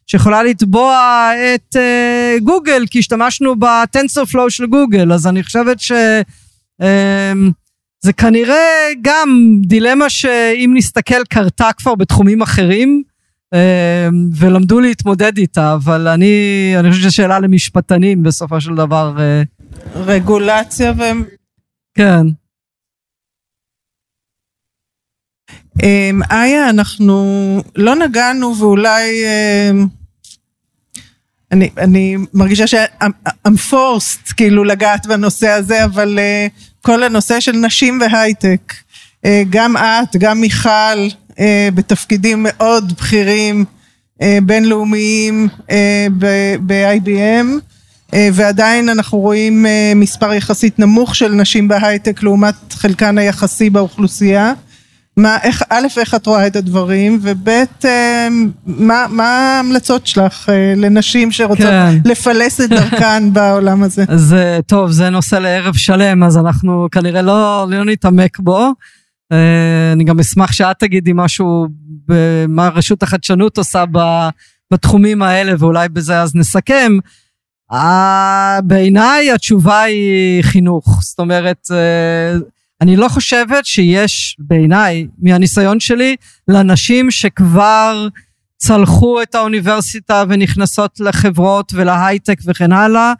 Speaker 4: שיכולה לתבוע את uh, גוגל, כי השתמשנו ב-TensorFlow של גוגל, אז אני חושבת ש... Uh, זה כנראה גם דילמה שאם נסתכל קרתה כבר בתחומים אחרים, אמ, ולמדו להתמודד איתה, אבל אני, אני חושב שזו שאלה למשפטנים בסופו של דבר. אה.
Speaker 3: רגולציה ו...
Speaker 4: כן.
Speaker 3: אמ, איה, אנחנו לא נגענו ואולי... אמ, אני, אני מרגישה ש-I'm forced כאילו לגעת בנושא הזה, אבל uh, כל הנושא של נשים והייטק, uh, גם את, גם מיכל, אה, בתפקידים מאוד בכירים אה, בינלאומיים אה, ב-IBM ועדיין אנחנו רואים מספר יחסית נמוך של נשים בהייטק לעומת חלקן היחסי באוכלוסייה. מה, איך, א', איך את רואה את הדברים, וב', מה, מה ההמלצות שלך לנשים שרוצות כן. לפלס את דרכן [laughs] בעולם הזה?
Speaker 4: אז טוב, זה נושא לערב שלם, אז אנחנו כנראה לא, לא נתעמק בו. אה, אני גם אשמח שאת תגידי משהו, מה רשות החדשנות עושה בתחומים האלה, ואולי בזה אז נסכם. אה, בעיניי התשובה היא חינוך. זאת אומרת, אה, אני לא חושבת שיש, בעיניי, מהניסיון שלי, לנשים שכבר צלחו את האוניברסיטה ונכנסות לחברות ולהייטק וכן הלאה,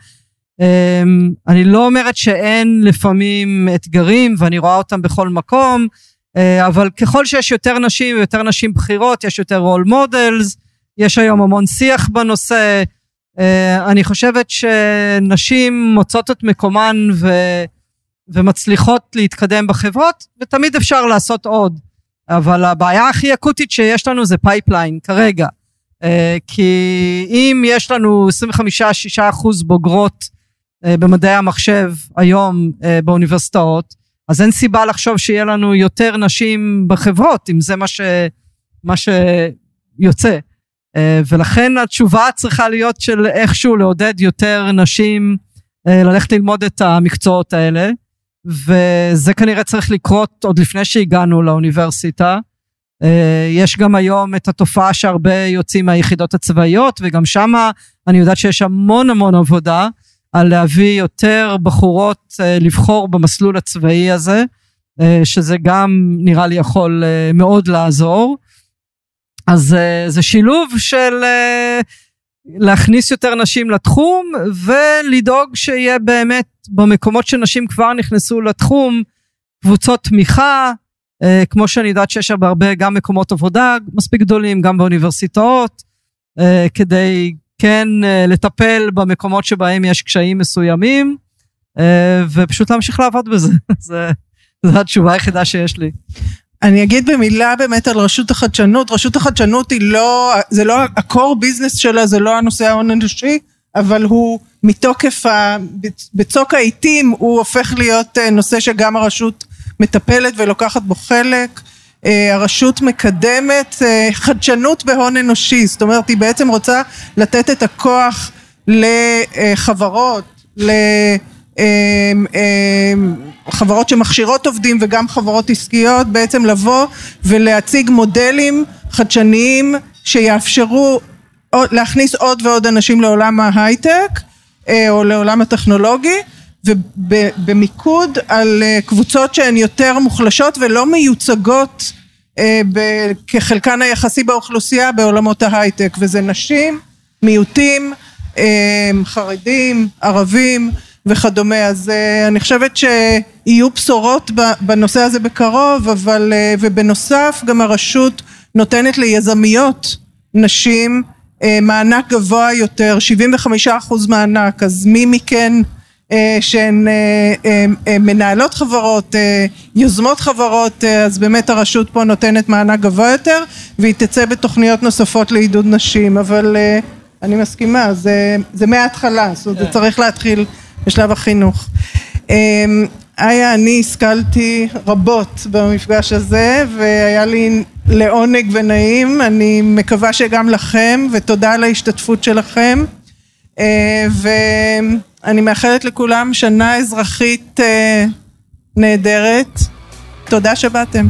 Speaker 4: אני לא אומרת שאין לפעמים אתגרים ואני רואה אותם בכל מקום, אה, אבל ככל שיש יותר נשים ויותר נשים בכירות, יש יותר role models, יש היום המון שיח בנושא. אה, אני חושבת שנשים מוצאות את מקומן ו... ומצליחות להתקדם בחברות, ותמיד אפשר לעשות עוד. אבל הבעיה הכי אקוטית שיש לנו זה pipeline כרגע. אה, כי אם יש לנו 25-6 אחוז בוגרות במדעי המחשב היום אה, באוניברסיטאות, אז אין סיבה לחשוב שיהיה לנו יותר נשים בחברות, אם זה מה, ש, מה שיוצא. ולכן התשובה צריכה להיות של איכשהו לעודד יותר נשים ללכת ללמוד את המקצועות האלה. וזה כנראה צריך לקרות עוד לפני שהגענו לאוניברסיטה. אה, יש גם היום את התופעה שהרבה יוצאים מהיחידות הצבאיות, וגם שמה אני יודעת שיש המון המון עבודה על להביא יותר בחורות אה, לבחור במסלול הצבאי הזה, אה, שזה גם נראה לי יכול מאוד לעזור. אז זה שילוב של להכניס יותר נשים לתחום ולדאוג שיהיה באמת במקומות שנשים כבר נכנסו לתחום קבוצות תמיכה אה, כמו שאני יודעת שיש בהרבה גם מקומות עבודה מספיק גדולים גם באוניברסיטאות אה, כדי כן אה, לטפל במקומות שבהם יש קשיים מסוימים אה, ופשוט להמשיך לעבוד בזה [laughs] זו התשובה היחידה שיש לי.
Speaker 3: אני אגיד במילה באמת על רשות החדשנות, רשות החדשנות היא לא, זה לא ה-core business שלה, זה לא הנושא ההון אנושי, אבל הוא מתוקף, ה, בצוק העיתים הוא הופך להיות אה, נושא שגם הרשות מטפלת ולוקחת בו חלק. אה, הרשות מקדמת אה, חדשנות בהון אנושי, זאת אומרת היא בעצם רוצה לתת את הכוח לחברות, חברות שמכשירות עובדים וגם חברות עסקיות בעצם לבוא ולהציג מודלים חדשניים שיאפשרו להכניס עוד ועוד אנשים לעולם ההייטק אה, או לעולם הטכנולוגי ובמיקוד על אה, קבוצות שהן יותר מוחלשות ולא מיוצגות אה, כחלקן היחסי באוכלוסייה בעולמות ההייטק וזה נשים, מיעוטים, חרדים, ערבים וכדומה. אז אני חושבת שיהיו בשורות בנושא הזה בקרוב אבל ובנוסף גם הרשות נותנת ליזמיות נשים אה, מענק גבוה יותר 75 אחוז מענק. אז מי מכן אה, שהן אה, מנהלות חברות יוזמות חברות אז באמת הרשות פה נותנת מענק גבוה יותר והיא תצא בתוכניות נוספות לעידוד נשים אבל אני מסכימה זה, זה מההתחלה זאת אומרת זה כן. צריך להתחיל בשלב החינוך איה אני השכלתי רבות במפגש הזה והיה לי לעונג ונעים, אני מקווה שגם לכם ותודה על ההשתתפות שלכם אה, ואני מאחלת לכולם שנה אזרחית אה, נהדרת, תודה שבאתם